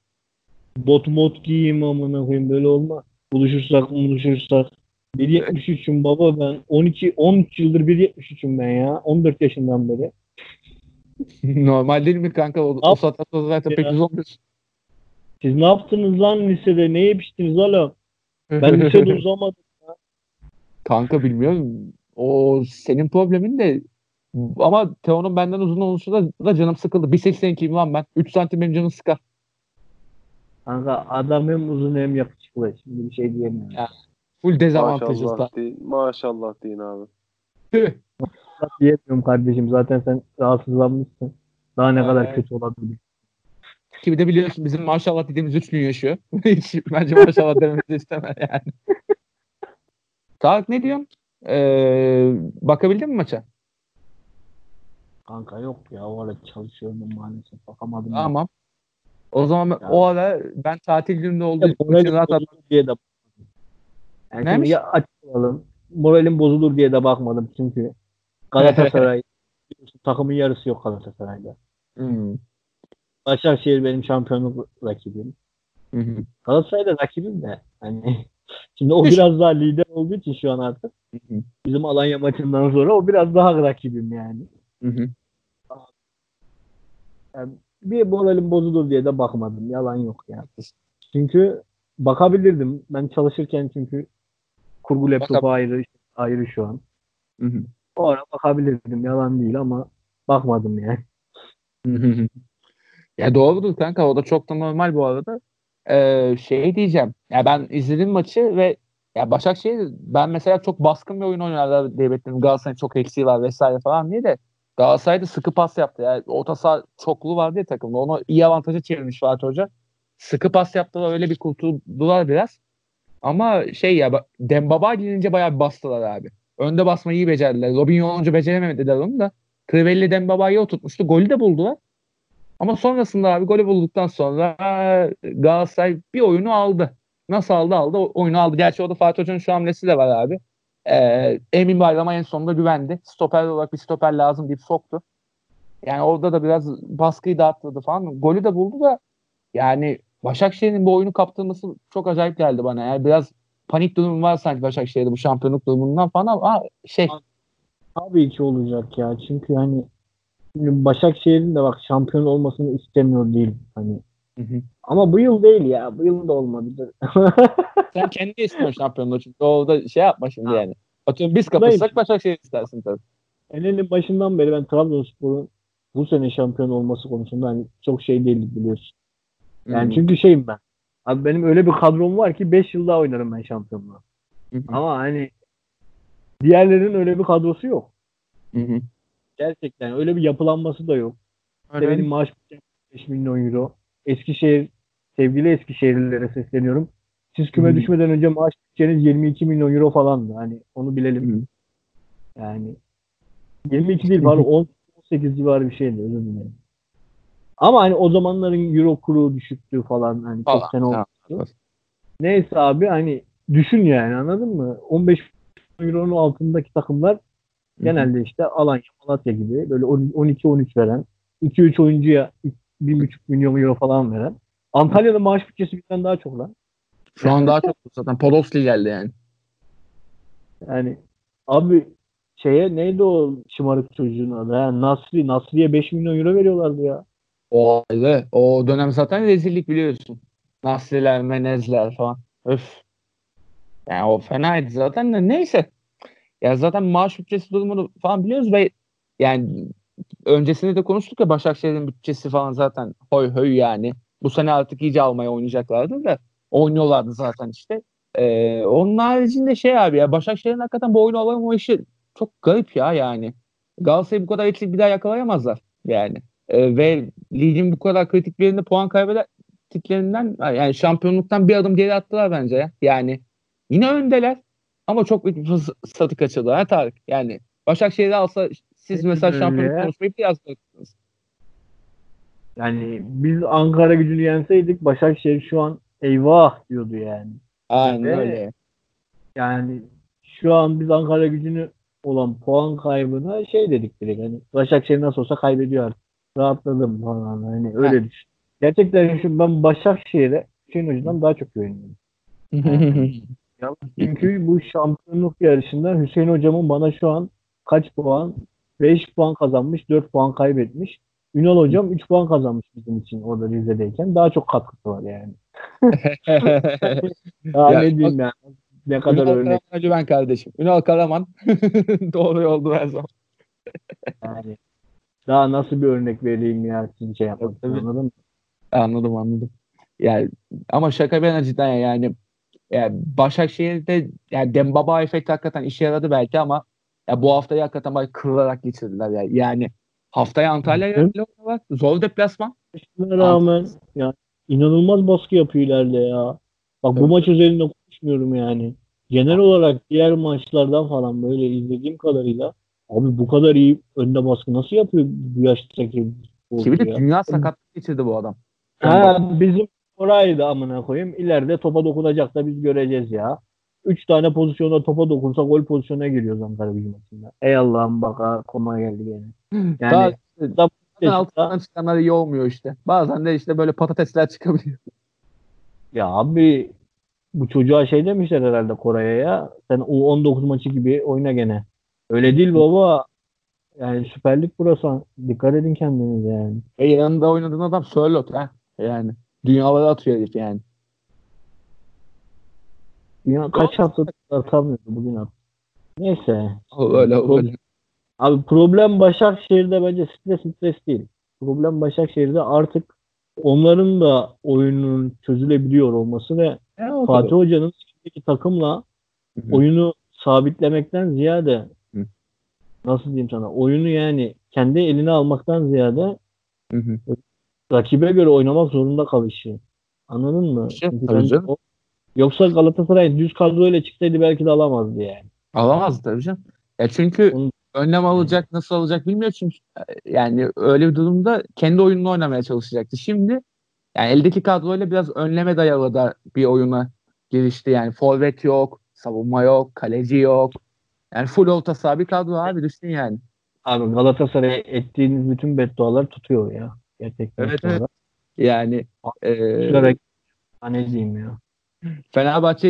Bot mod giyeyim amına koyayım böyle olmaz. Buluşursak buluşursak. 1.73'üm baba ben. 12 13 yıldır 1.73'üm ben ya. 14 yaşından beri. Normal değil mi kanka? O, o saatten sonra zaten pek Ya. uzun olmuyorsun. Siz ne yaptınız lan lisede? Ne yetiştiniz oğlum? Ben lisede uzamadım. Kanka bilmiyorum. O senin problemin de ama Teo'nun benden uzun oluşu da, da canım sıkıldı. 1.82'yim lan ben. 3 santim benim canım sıkar. Kanka adam hem uzun hem yakışıklı. Şimdi bir şey diyemiyorum. Ya. Full dezavantajız da. Maşallah deyin, maşallah deyin abi. Tüh. Diyemiyorum kardeşim. Zaten sen rahatsızlanmışsın. Daha ne Evet. kadar kötü olabilir. Ki bir de biliyorsun bizim maşallah dediğimiz 3 gün yaşıyor. Hiç bence maşallah dememizi istemez yani. Tarık ne diyorsun? Ee, bakabildin mi maça? Kanka yok ya. O ara çalışıyordum maalesef. Bakamadım. Tamam. O zaman Yani. o ara ben tatil gününde olduğu Ya, için rahat bozulur diye de yani Neymiş? ya açıklayalım. Moralim bozulur diye de bakmadım çünkü Galatasaray takımın yarısı yok Galatasaray'da. Hmm. Başakşehir benim şampiyonluk rakibim. Hı hı. Galatasaray da rakibim de hani şimdi o biraz daha lider olduğu için şu an artık Hı hı. bizim Alanya maçından sonra o biraz daha rakibim yani. Hı hı. Yani bir moralim bozulur diye de bakmadım. Yalan yok yani. Çünkü bakabilirdim. Ben çalışırken çünkü kurgu laptopu Bakab- ayrı ayrı şu an. Hı hı. O ara bakabilirdim. Yalan değil ama bakmadım yani. Ya doğrudur kanka o da çok da normal bu arada. Ee, şey diyeceğim. Ya ben izledim maçı ve ya Başakşehir ben mesela çok baskın bir oyun oynarlar diye bekledim. Galatasaray'ın çok eksiği var vesaire falan diye de Galatasaray'da sıkı pas yaptı. Yani orta saha çoklu var diye takımda. Onu iyi avantaja çevirmiş Fatih Hoca. Sıkı pas yaptılar öyle bir kurtuldular biraz. Ama şey ya Dembaba gelince bayağı bir bastılar abi. Önde basmayı iyi becerdiler. Robinho olunca beceremediler onu da. Crivelli Dembaba'yı oturtmuştu. Golü de buldular. Ama sonrasında abi golü bulduktan sonra Galatasaray bir oyunu aldı. Nasıl aldı aldı oyunu aldı. Gerçi orada Fatih Hoca'nın şu hamlesi de var abi. Ee, Emin Bayram'a en sonunda güvendi. Stoper olarak bir stoper lazım deyip soktu. Yani orada da biraz baskıyı dağıttırdı falan. Golü de buldu da yani Başakşehir'in bu oyunu kaptırması çok acayip geldi bana. Yani biraz panik durum var sanki Başakşehir'de bu şampiyonluk durumundan falan ama şey Tabii ki olacak ya. Çünkü hani Başakşehir'in de bak şampiyon olmasını istemiyor değil. Hani Hı hı. Ama bu yıl değil ya. Bu yıl da olmadı. Sen kendi istiyorsun şampiyonluğu çünkü o da şey yapma şimdi Ha. yani. Atıyorum biz kapışsak Başakşehir istersin tabii. Enenin başından beri ben Trabzonspor'un bu sene şampiyon olması konusunda hani çok şey değildik biliyorsun. Yani Hı. çünkü şeyim ben. Abi benim öyle bir kadrom var ki 5 yıl daha oynarım ben şampiyonluğu. Hı hı. Ama hani diğerlerinin öyle bir kadrosu yok. Hı hı. Gerçekten öyle bir yapılanması da yok. İşte Öyle. benim maaş bütçem 5 milyon euro. Eskişehir, sevgili Eskişehirlilere sesleniyorum. Siz küme Hı. düşmeden önce maaş bütçeniz 22 milyon euro falandı. Hani onu bilelim. Hı. Yani 22 değil pardon 10 18 civarı bir şeydi özür dilerim. Ama hani o zamanların euro kuru düşüktü falan hani Falan, çok sene oldu. tamam. Neyse abi hani düşün yani anladın mı? 15 milyon euronun altındaki takımlar genelde işte Alanya, Malatya gibi böyle 12-13 veren 2-3 oyuncuya 1,5 milyon euro falan veren. Antalya'da maaş bütçesi bizden daha çok lan. Şu an daha çok zaten Podolski geldi yani. Yani abi şeye neydi o şımarık çocuğun adı? Ha? Nasri. Nasri'ye 5 milyon euro veriyorlardı ya. O ayrı. O dönem zaten rezillik biliyorsun. Nasriler, Menezler falan. Öf. Yani o fenaydı zaten de neyse. Ya zaten maaş bütçesi durumunu falan biliyoruz ve yani öncesinde de konuştuk ya Başakşehir'in bütçesi falan zaten hoy hoy yani. Bu sene artık iyice almaya oynayacaklardı da oynuyorlardı zaten işte. Ee, onun haricinde şey abi ya Başakşehir'in hakikaten bu oyunu alamama işi çok garip ya yani. Galatasaray'ı bu kadar etkili bir daha yakalayamazlar yani. Ee, ve ligin bu kadar kritik bir yerinde puan kaybettiklerinden yani şampiyonluktan bir adım geri attılar bence ya. Yani yine öndeler ama çok büyük bir fırsatı kaçırdılar ha Tarık. Yani Başakşehir'i alsa siz mesela şampiyonluk ya. konuşmayı biraz bırakırsınız. Yani biz Ankara gücünü yenseydik Başakşehir şu an eyvah diyordu yani. Aynen Evet. öyle. Yani şu an biz Ankara gücünü olan puan kaybına şey dedik direkt hani Başakşehir nasıl olsa kaybediyor artık. Rahatladım falan hani öyle düşün. Gerçekten şu ben Başakşehir'e Hüseyin Hoca'dan daha çok güveniyorum. Çünkü bu şampiyonluk yarışında Hüseyin hocamın bana şu an kaç puan? 5 puan kazanmış, 4 puan kaybetmiş. Ünal hocam 3 puan kazanmış bizim için orada Rize'deyken. Daha çok katkısı var yani. Daha Ya, ne diyeyim yani. Ne kadar Ünal örnek Karaman ben kardeşim. Ünal Karaman doğru yoldu her zaman. yani. Daha nasıl bir örnek vereyim ya siz şey yapmak anladın mı? Anladım anladım. Yani ama şaka bir yana cidden yani yani Başakşehir'de yani Dembaba efekti hakikaten işe yaradı belki ama ya bu haftayı hakikaten böyle kırılarak geçirdiler yani. Yani haftaya Antalya'ya oynuyorlar. Zor deplasman. Buna rağmen ya inanılmaz baskı yapıyor ileride ya. Bak bu Tabii. maç özelinde konuşmuyorum yani. Genel olarak diğer maçlardan falan böyle izlediğim kadarıyla abi bu kadar iyi önde baskı nasıl yapıyor bu yaştaki Ki bir de ya? dünya sakatlık geçirdi bu adam. Ha, bizim oraydı amına koyayım. İleride topa dokunacak da biz göreceğiz ya. Üç tane pozisyonda topa dokunsa gol pozisyonuna giriyoruz Ankara gücü maçında. Ey Allah'ım bak koma geldi gene. Daha Yani zaten altından çıkanlar iyi olmuyor işte. Bazen de işte böyle patatesler çıkabiliyor. Ya abi bu çocuğa şey demişler herhalde Koray'a ya. Sen U19 maçı gibi oyna gene. Öyle değil baba. Yani Süper Lig burası. Dikkat edin kendinize yani. E yanında oynadığın adam Sörlot ha. Yani dünyaları atıyor herif yani. Dünya kaç haftadır atamıyordu bugün at. Neyse. Öyle öyle. Abi problem Başakşehir'de bence stres stres değil. Problem Başakşehir'de artık onların da oyunun çözülebiliyor olması ve E, Fatih. Hoca'nın içindeki takımla Hı hı. oyunu sabitlemekten ziyade Hı. nasıl diyeyim sana oyunu yani kendi eline almaktan ziyade Hı hı. rakibe göre oynamak zorunda kalışı. Anladın mı? Şey, Çünkü tabii sen- canım. o- yoksa Galatasaray düz kadroyla çıksaydı belki de alamazdı yani. Alamaz tabii canım. Ya çünkü Onu- önlem alacak, nasıl alacak bilmiyor çünkü e, yani öyle bir durumda kendi oyununu oynamaya çalışacaktı. Şimdi yani eldeki kadroyla biraz önleme dayalı da bir oyuna girişti. Yani forvet yok, savunma yok, kaleci yok. Yani full orta saha bir kadro abi düşün yani. Abi Galatasaray'a ettiğiniz bütün beddualar tutuyor ya. Gerçekten Evet, evet. Yani e, diyeyim ya. Fenerbahçe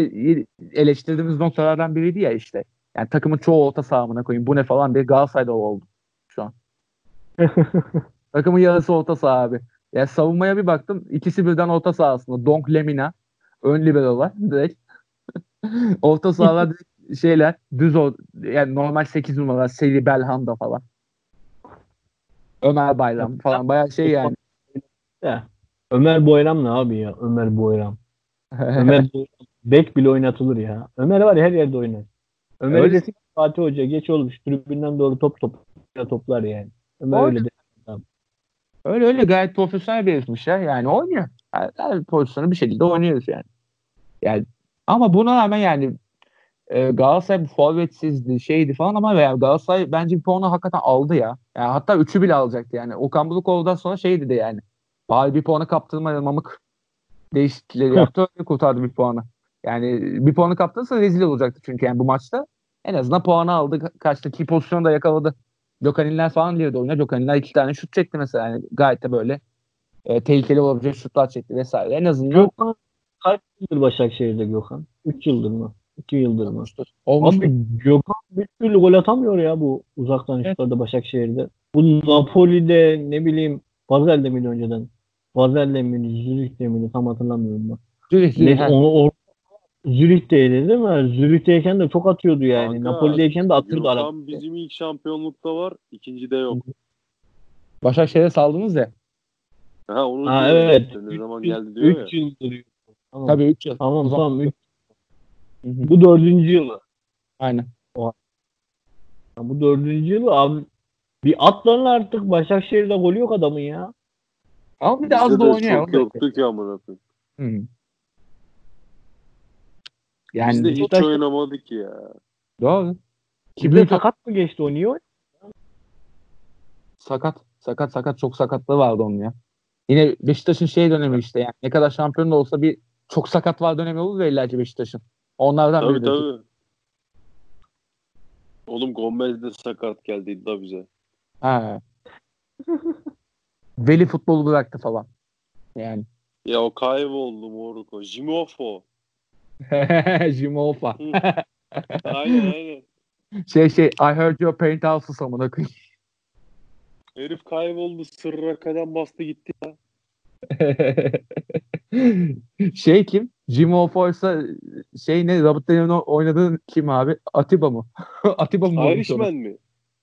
eleştirdiğimiz noktalardan biriydi ya işte. Yani takımın çoğu orta sahamına koyayım. Bu ne falan diye Galatasaray'da oldu şu an. Takımın yarısı orta saha abi. Ya savunmaya bir baktım. ikisi birden orta sahasında. Donk Lemina. Ön liberolar. Direkt. orta sahalar direkt şeyler. Düz o. Yani normal 8 numara. Seri Belhanda falan. Ömer Bayram falan. Bayağı şey yani. Ya. Ömer Boyram ne abi ya? Ömer Boyram. Ömer. Bek bile oynatılır ya. Ömer var ya her yerde oynar. Ömer Öyle. desin Fatih Hoca geç olmuş. Tribünden doğru top top toplar yani. Ömer Öyle. öyle. Öyle öyle gayet profesyonel bir herifmiş ya. Yani oynuyor. Her, her pozisyonu bir şekilde oynuyoruz yani. Yani ama buna rağmen yani e, Galatasaray forvetsizdi şeydi falan ama yani Galatasaray bence bir puanı hakikaten aldı ya. Yani hatta üçü bile alacaktı yani. Okan Burukoğlu'dan sonra şeydi de yani. Bari bir puanı kaptırmayalım Mamık değişiklikleri yaptı öyle kurtardı bir puanı. Yani bir puanı kaptırırsa rezil olacaktı çünkü yani bu maçta. En azından puanı aldı. Ka- Kaçtı ki pozisyonu da yakaladı. Gökhaniller falan diyordu oyuna. Gökhaniller iki tane şut çekti mesela. Yani gayet de böyle e, tehlikeli olabilecek şutlar çekti vesaire. En azından Gökhan kaç yıldır Başakşehir'de Gökhan? 3 yıldır mı? 2 yıldır mı? olmuştur. Olmuş Abi Gökhan bir türlü gol atamıyor ya bu uzaktan Evet. şutlarda Başakşehir'de. Bu Napoli'de ne bileyim Bazel'de miydi önceden? Bazel'de miydi? Zürih'te miydi? Tam hatırlamıyorum ben. Zürih, Zürih, Ne, ha. onu or Zürih'teydi değil mi? Zürih'teyken de çok atıyordu yani. Kanka, Napoli'deyken de atıyordu ara. Gökhan bizim ilk şampiyonlukta var. ikincide yok. Başakşehir'e saldınız ya. Ha onu Ha evet. Ne zaman geldi diyor ya. 3 yıldır. Tamam. Tabii 3 yıl. Tamam O zaman- tamam. Üç- Hı hı. Bu dördüncü yılı. Aynen. Ya Bu dördüncü yılı abi. Bir at lan artık Başakşehir'de golü yok adamın ya. Ama bir de az Bizde da de oynuyor. Çok yoktu ki amına koyayım. Yani Biz de hiç Beşiktaş- oynamadık ya. doğru. Ki Kimde büyük sakat mı geçti o niye sakat. Sakat sakat çok sakatlığı vardı onun ya. Yine Beşiktaş'ın şey dönemi işte yani ne kadar şampiyon da olsa bir çok sakat var dönemi olur ya illa ki Beşiktaş'ın. Onlardan Tabii biri. tabii. Oğlum Gomez de sakat geldi da bize. Ha. Veli futbolu bıraktı falan. Yani. Ya o kayboldu moruk o. Jimofo. Jimofa. aynen aynen. şey şey I heard your paint house'u amına koyayım. Herif kayboldu. Sırra kadem bastı gitti ya. şey kim? Jim Ofoysa şey ne? Robert De Niro oynadığı kim abi? Atiba mı? Atiba mı? Irishman mi?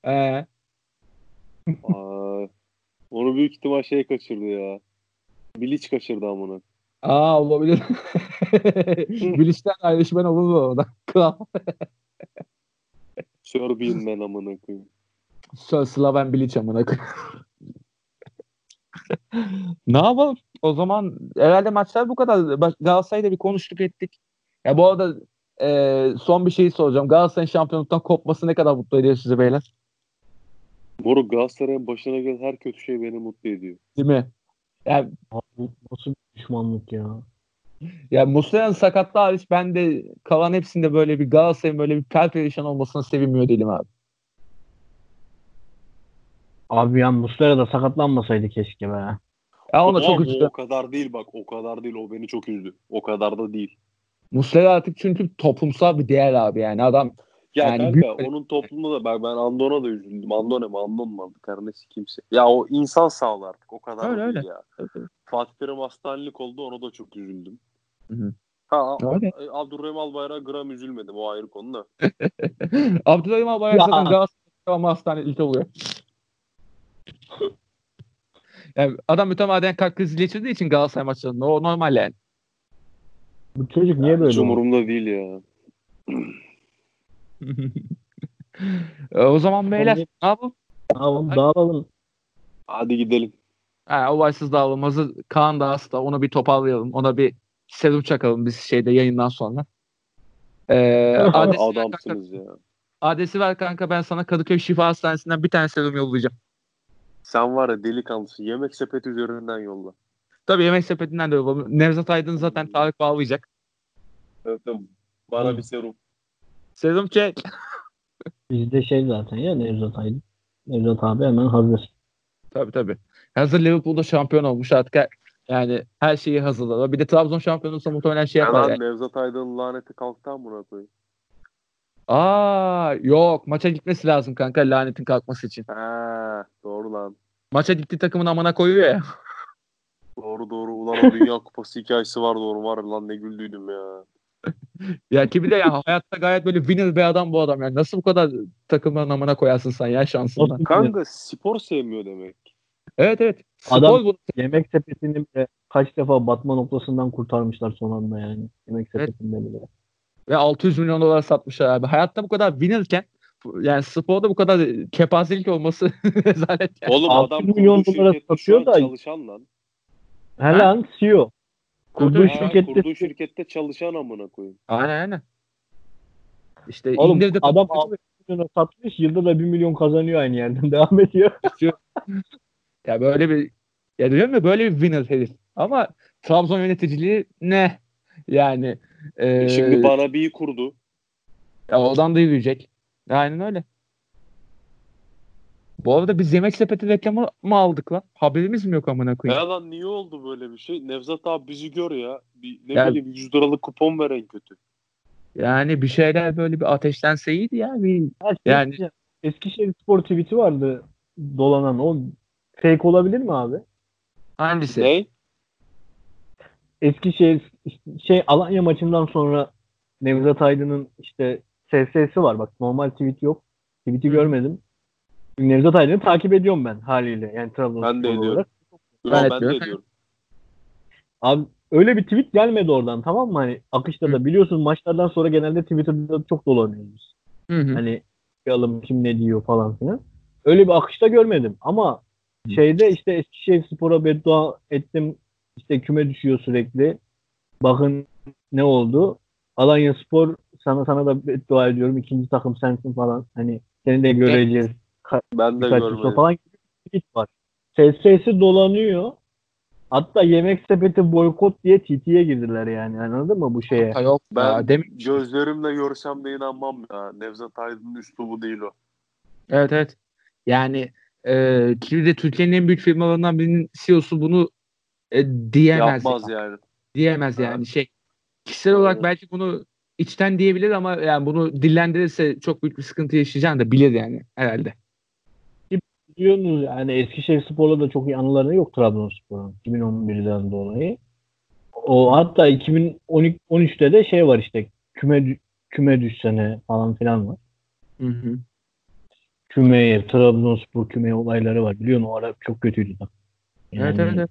Ee, Aa, onu büyük ihtimal şey kaçırdı ya. Bilic kaçırdı amına. aa olabilir. Bilişten ayrışman olur mu orada? Kral. Serbian man amına koyayım. Sir Slaven Bilic amına koyayım. ne yapalım? O zaman herhalde maçlar bu kadar. Bak, Galatasaray'da bir konuştuk ettik. Ya bu arada e, son bir şey soracağım. Galatasaray'ın şampiyonluktan kopması ne kadar mutlu ediyor sizi beyler? Moruk Galatasaray'ın başına gelen her kötü şey beni mutlu ediyor. Değil mi? Yani, Abi nasıl bir düşmanlık ya. ya Muslera'nın sakatlığı hariç ben de kalan hepsinde böyle bir Galatasaray'ın böyle bir perperişan olmasına sevinmiyor değilim abi. Abi ya Muslera da sakatlanmasaydı keşke be. Ya ona Ama çok o, üzüldüm. o kadar değil bak. O kadar değil. O beni çok üzdü. O kadar da değil. Muslera artık çünkü toplumsal bir değer abi yani adam Ya Yani kanka büyük- onun toplumunda da bak ben Andon'a da üzüldüm. Andone mi Andon mu artık her neyse kimse. Ya o insan sağlığı artık o kadar Öyle, öyle. ya. Fatih Terim hastanelik oldu ona da çok üzüldüm. Hı hı. Ha Öyle. Abdurrahim Albayrak'a gram üzülmedim o ayrı konu da. Abdülhamid Albayrak Ya. zaten Galatasaray'da ama hastanelikte oluyor. yani adam mütemadiyen kalp krizi geçirdiği için Galatasaray maçlarında o normal yani. Bu çocuk niye Hiç böyle oldu? umurumda değil ya. E, o zaman beyler ne yapalım? Tamam dağılalım. Hadi gidelim. Ha, olaysız dağılım hazır Kaan da hasta onu bir toparlayalım. Ona bir serum çakalım biz şeyde yayından sonra. Ee, adresi, ver kanka, Adamsınız ya. adresi ver kanka ben sana Kadıköy Şifa Hastanesi'nden bir tane serum yollayacağım. Sen var ya delikanlısın. Yemek sepeti üzerinden yolla. Tabii yemek sepetinden de yollayalım. Nevzat Aydın zaten Tarık bağlayacak. Öptüm. Bana Hı. bir serum. Serum çek. Bizde şey zaten ya Nevzat Aydın. Nevzat abi hemen hazır. Tabii tabii. Hazır Liverpool'da şampiyon olmuş artık. Yani her şeyi hazırladı. Bir de Trabzon şampiyon olsa muhtemelen şey yapar. Hemen Yani. Nevzat Aydın'ın laneti kalktı amına koyayım. Aa yok maça gitmesi lazım kanka lanetin kalkması için. Ha, doğru lan. Maça gitti takımın amına koyuyor ya. Doğru doğru. Ulan o Dünya Kupası hikayesi var doğru var lan ne güldüydüm ya. Ya ki bir de ya hayatta gayet böyle winner bir adam bu adam yani. Nasıl bu kadar takımların amına koyarsın sen ya şansından. Kanka spor sevmiyor demek. Evet evet. Spor Adam- bu. Yemek sepetini bile kaç defa batma noktasından kurtarmışlar son anda yani. Yemek Evet. sepetinde bile. Ve 600 milyon dolar satmışlar abi. Hayatta bu kadar winnerken yani sporda bu kadar kepazelik olması rezalet yani. Oğlum 600 adam milyon dolara satıyor da- çalışan lan. He lan CEO. Kurduğu Ha, şirkette kurduğu şirkette çalışan amına koyayım. Aynen aynen. İşte Oğlum indirdi adam topu 6 milyona satmış yılda da 1 milyon kazanıyor aynı yerden devam ediyor. Ya böyle bir ya diyorum ya böyle bir winner herif. Ama Trabzon yöneticiliği ne? Yani e, E Şimdi bana bir kurdu. ya oradan da yürüyecek. Aynen öyle. Bu arada biz yemek sepeti reklamı mı aldık lan? Haberimiz mi yok amına koyayım? Ya lan niye oldu böyle bir şey? Nevzat abi bizi gör ya. Bir, ne Ya- bileyim 100 liralık kupon veren kötü. Yani bir şeyler böyle bir ateşlense iyiydi ya. Bir, Ha, şey Yani- Eskişehir Spor tweet'i vardı dolanan. O fake olabilir mi abi? hangisi? Ne? Eskişehir şey Alanya maçından sonra Nevzat Aydın'ın işte SS'si var. Bak normal tweet yok. Tweet'i Hı. görmedim. Nevzat Aydın'ı takip ediyorum ben haliyle. Yani Trabzonspor Ben de ediyorum. olarak. Yo, Ben ben de ediyorum. Abi öyle bir tweet gelmedi oradan tamam mı? Hani akışta da biliyorsun maçlardan sonra genelde Twitter'da çok dolanıyoruz. biz. Hı hı. Hani bakalım kim ne diyor falan filan. Öyle bir akışta görmedim ama Hı. şeyde işte Eskişehir Spor'a beddua ettim. İşte küme düşüyor sürekli. Bakın ne oldu? Alanya Spor sana sana da beddua ediyorum. ikinci takım sensin falan. Hani seni de göreceğiz. Ben de Birkaç görmedim. falan gibi bir tweet var. SS'si dolanıyor. Hatta yemek sepeti boykot diye TT'ye girdiler yani. Anladın mı bu şeye? Ha, yok Ben ya, demin- gözlerimle görsem de inanmam ya. Nevzat Aydın'ın üslubu değil o. Evet evet. Yani e, ki de Türkiye'nin en büyük firmalarından birinin CEO'su bunu e, diyemez. Yapmaz ya. yani. Diyemez yani şey. Kişisel olarak Evet. belki bunu içten diyebilir ama yani bunu dillendirirse çok büyük bir sıkıntı yaşayacağını da bilir yani herhalde. Biliyorsunuz yani Eskişehir Spor'la da çok iyi anıları yok Trabzonspor'un 2011'den dolayı. O hatta 2013'te de şey var işte küme küme düşsene falan filan var. Hı hı. Kümeye, Trabzonspor kümeye olayları var. Biliyorsun o ara çok kötüydü da. Evet evet. evet.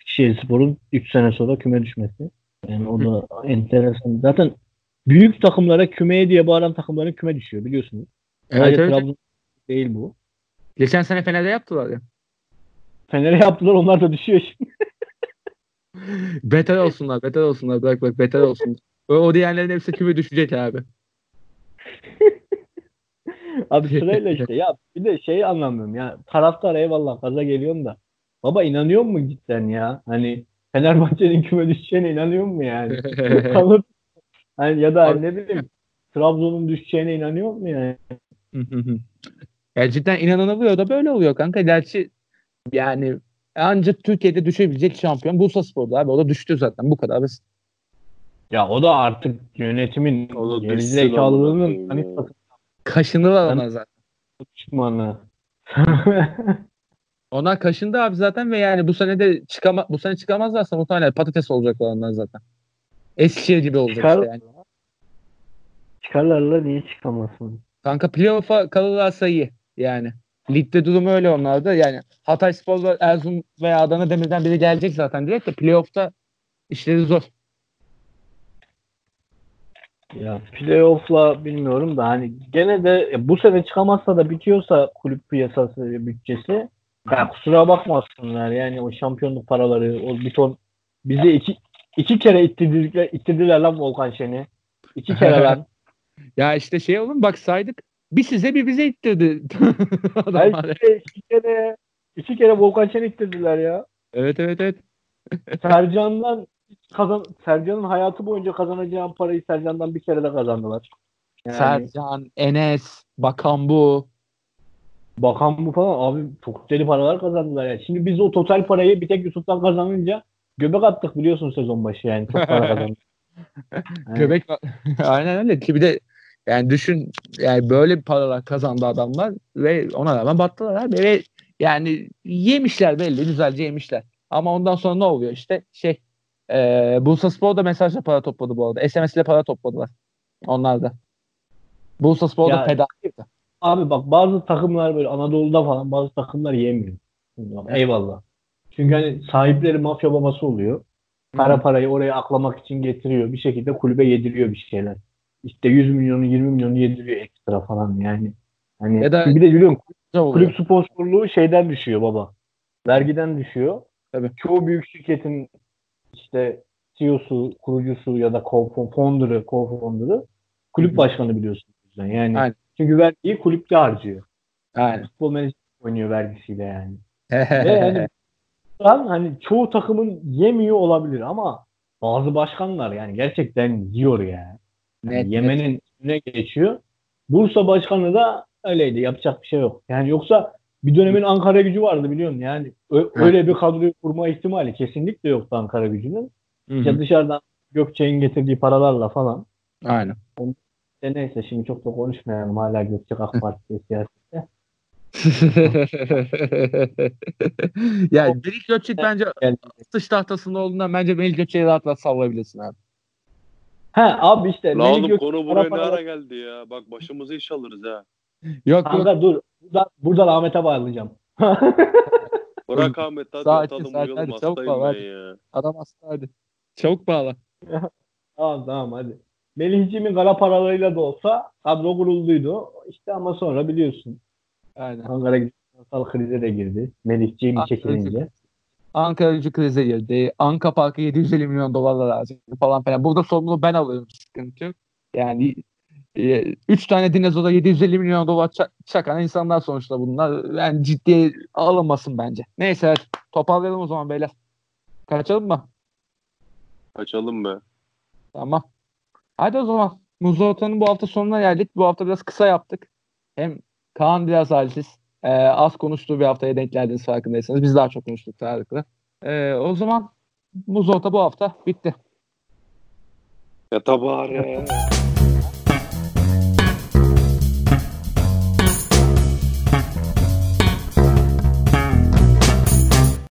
Eskişehir Spor'un 3 sene sonra küme düşmesi. Yani o da enteresan. Zaten büyük takımlara kümeye diye bağıran takımların küme düşüyor biliyorsunuz. Evet, Sadece evet. Trabzon değil bu. Geçen sene Fener'de yaptılar ya. Fener'e yaptılar onlar da düşüyor şimdi. Beter olsunlar, beter olsunlar. Bak bak beter olsunlar. O, o diğerlerin hepsi küme düşecek abi. Abi sırayla işte ya bir de şeyi anlamıyorum ya taraftar eyvallah gaza geliyorum da baba inanıyor mu cidden ya hani Fenerbahçe'nin küme düşeceğine inanıyor mu yani Kanıt hani ya da ne bileyim Trabzon'un düşeceğine inanıyor mu yani ya cidden inanılıyor da böyle oluyor kanka. Gerçi yani ancak Türkiye'de düşebilecek şampiyon Bursa Spor'da abi. O da düştü zaten. Bu kadar basit. ya o da artık yönetimin O da düşsün gerizekalılığının hani. Kaşındılar Ben- ona zaten. düşmanı. Onlar kaşındı abi zaten ve yani bu sene de çıkama bu sene çıkamazlarsa muhtemelen patates olacaklar onlar zaten. Eskişehir gibi olacak Çıkar- işte yani. Çıkarlarla niye çıkamasın? Kanka playoff'a kalırlarsa iyi yani. Ligde durum öyle onlarda. Yani Hatay Spor'la Erzurum veya Adana Demir'den biri gelecek zaten direkt de playoff'ta işleri zor. Ya playoff'la bilmiyorum da hani gene de bu sene çıkamazsa da bitiyorsa kulüp piyasası bütçesi ya kusura bakmasınlar yani o şampiyonluk paraları o bir ton bizi iki iki kere ittirdiler, ittirdiler lan Volkan Şen'i. İki kere lan. Ya işte şey oğlum bak saydık. Bir size bir bize ittirdi. Her Adamlar. şey iki kere iki kere Volkan Şen'i ittirdiler ya. Evet evet evet. Sercan'dan kazan Sercan'ın hayatı boyunca kazanacağı parayı Sercan'dan bir kere de kazandılar. Yani Sercan, Enes, Bakan bu. bakan bu falan abi çok deli paralar kazandılar ya. Şimdi biz o total parayı bir tek Yusuf'tan kazanınca göbek attık biliyorsun sezon başı yani. Çok para kazandık. Yani Göbek aynen öyle ki bir de yani düşün yani böyle bir paralar kazandı adamlar ve ona rağmen battılar abi ve yani yemişler belli güzelce yemişler. Ama ondan sonra ne oluyor? İşte şey e, Bursa Spor da mesajla para topladı bu arada. SMS ile para topladılar. Onlar da. Bursa Spor da fedakirdi. Abi bak bazı takımlar böyle Anadolu'da falan bazı takımlar yemiyor. Eyvallah. Çünkü hani sahipleri mafya babası oluyor. Para parayı oraya aklamak için getiriyor. Bir şekilde kulübe yediriyor bir şeyler. İşte 100 milyonu 20 milyonu yediriyor ekstra falan yani. Hani Ya da- bir de biliyorum kulüp sponsorluğu şeyden düşüyor baba. Vergiden düşüyor. Tabii. Çoğu büyük şirketin işte CEO'su, kurucusu ya da co- founder'ı, co-founder'ı kulüp başkanı biliyorsun. Yani Aynen. çünkü vergiyi kulüpte harcıyor. Aynen. Futbol menajer oynuyor vergisiyle yani. Ve Lan hani çoğu takımın yemiyor olabilir ama bazı başkanlar yani gerçekten yiyor ya. Yani Net, yemenin üstüne geçiyor. Bursa başkanı da öyleydi. Yapacak bir şey yok. Yani yoksa bir dönemin Ankara gücü vardı biliyorsun. Yani ö- öyle bir kadroyu kurma ihtimali kesinlikle yoktu Ankara gücünün. İşte dışarıdan Gökçe'nin getirdiği paralarla falan. Aynen. İşte neyse şimdi çok da konuşmayalım. Hala Gökçe AK Parti siyasette. ya Melih Gökçek bence Yani- dış tahtasında olduğundan bence Melih Gökçek'i rahat rahat sallayabilirsin abi. He abi işte La oğlum Gökçe konu para buraya ne ara geldi ya? Bak başımıza iş alırız ha. Yok yok. Kanka dur. Buradan, buradan Ahmet'e bağlayacağım. Bırak Ahmet hadi Sakin, yatalım sakin, uyuyalım hadi, çabuk bağla, hadi. ya. Adam hasta hadi. Çabuk bağla. Tamam tamam hadi. Melihciğimin kara paralarıyla da olsa kadro kurulduydu. İşte ama sonra biliyorsun Aynen. Ankara finansal krize de girdi. Melihciğim çekilince. Ankara gücü krize girdi. Anka Park'a 750 milyon dolarlar lazım falan filan. Burada sorumluluğu ben alıyorum. Sıkıntı yok. Yani 3 tane dinozora 750 milyon dolar ça- çakan insanlar sonuçta bunlar. Yani ciddiye alınmasın bence. Neyse toparlayalım o zaman beyler. Kaçalım mı? Kaçalım be. Tamam. Hadi o zaman. Muzlu Orta'nın bu hafta sonuna geldik. Bu hafta biraz kısa yaptık. Hem Kaan biraz halsiz. Ee, az konuştuğu bir haftaya denk geldiniz farkındaysanız. Biz daha çok konuştuk Tarık'la. Ee, o zaman Muzlu Orta bu hafta bitti. Ya tabare.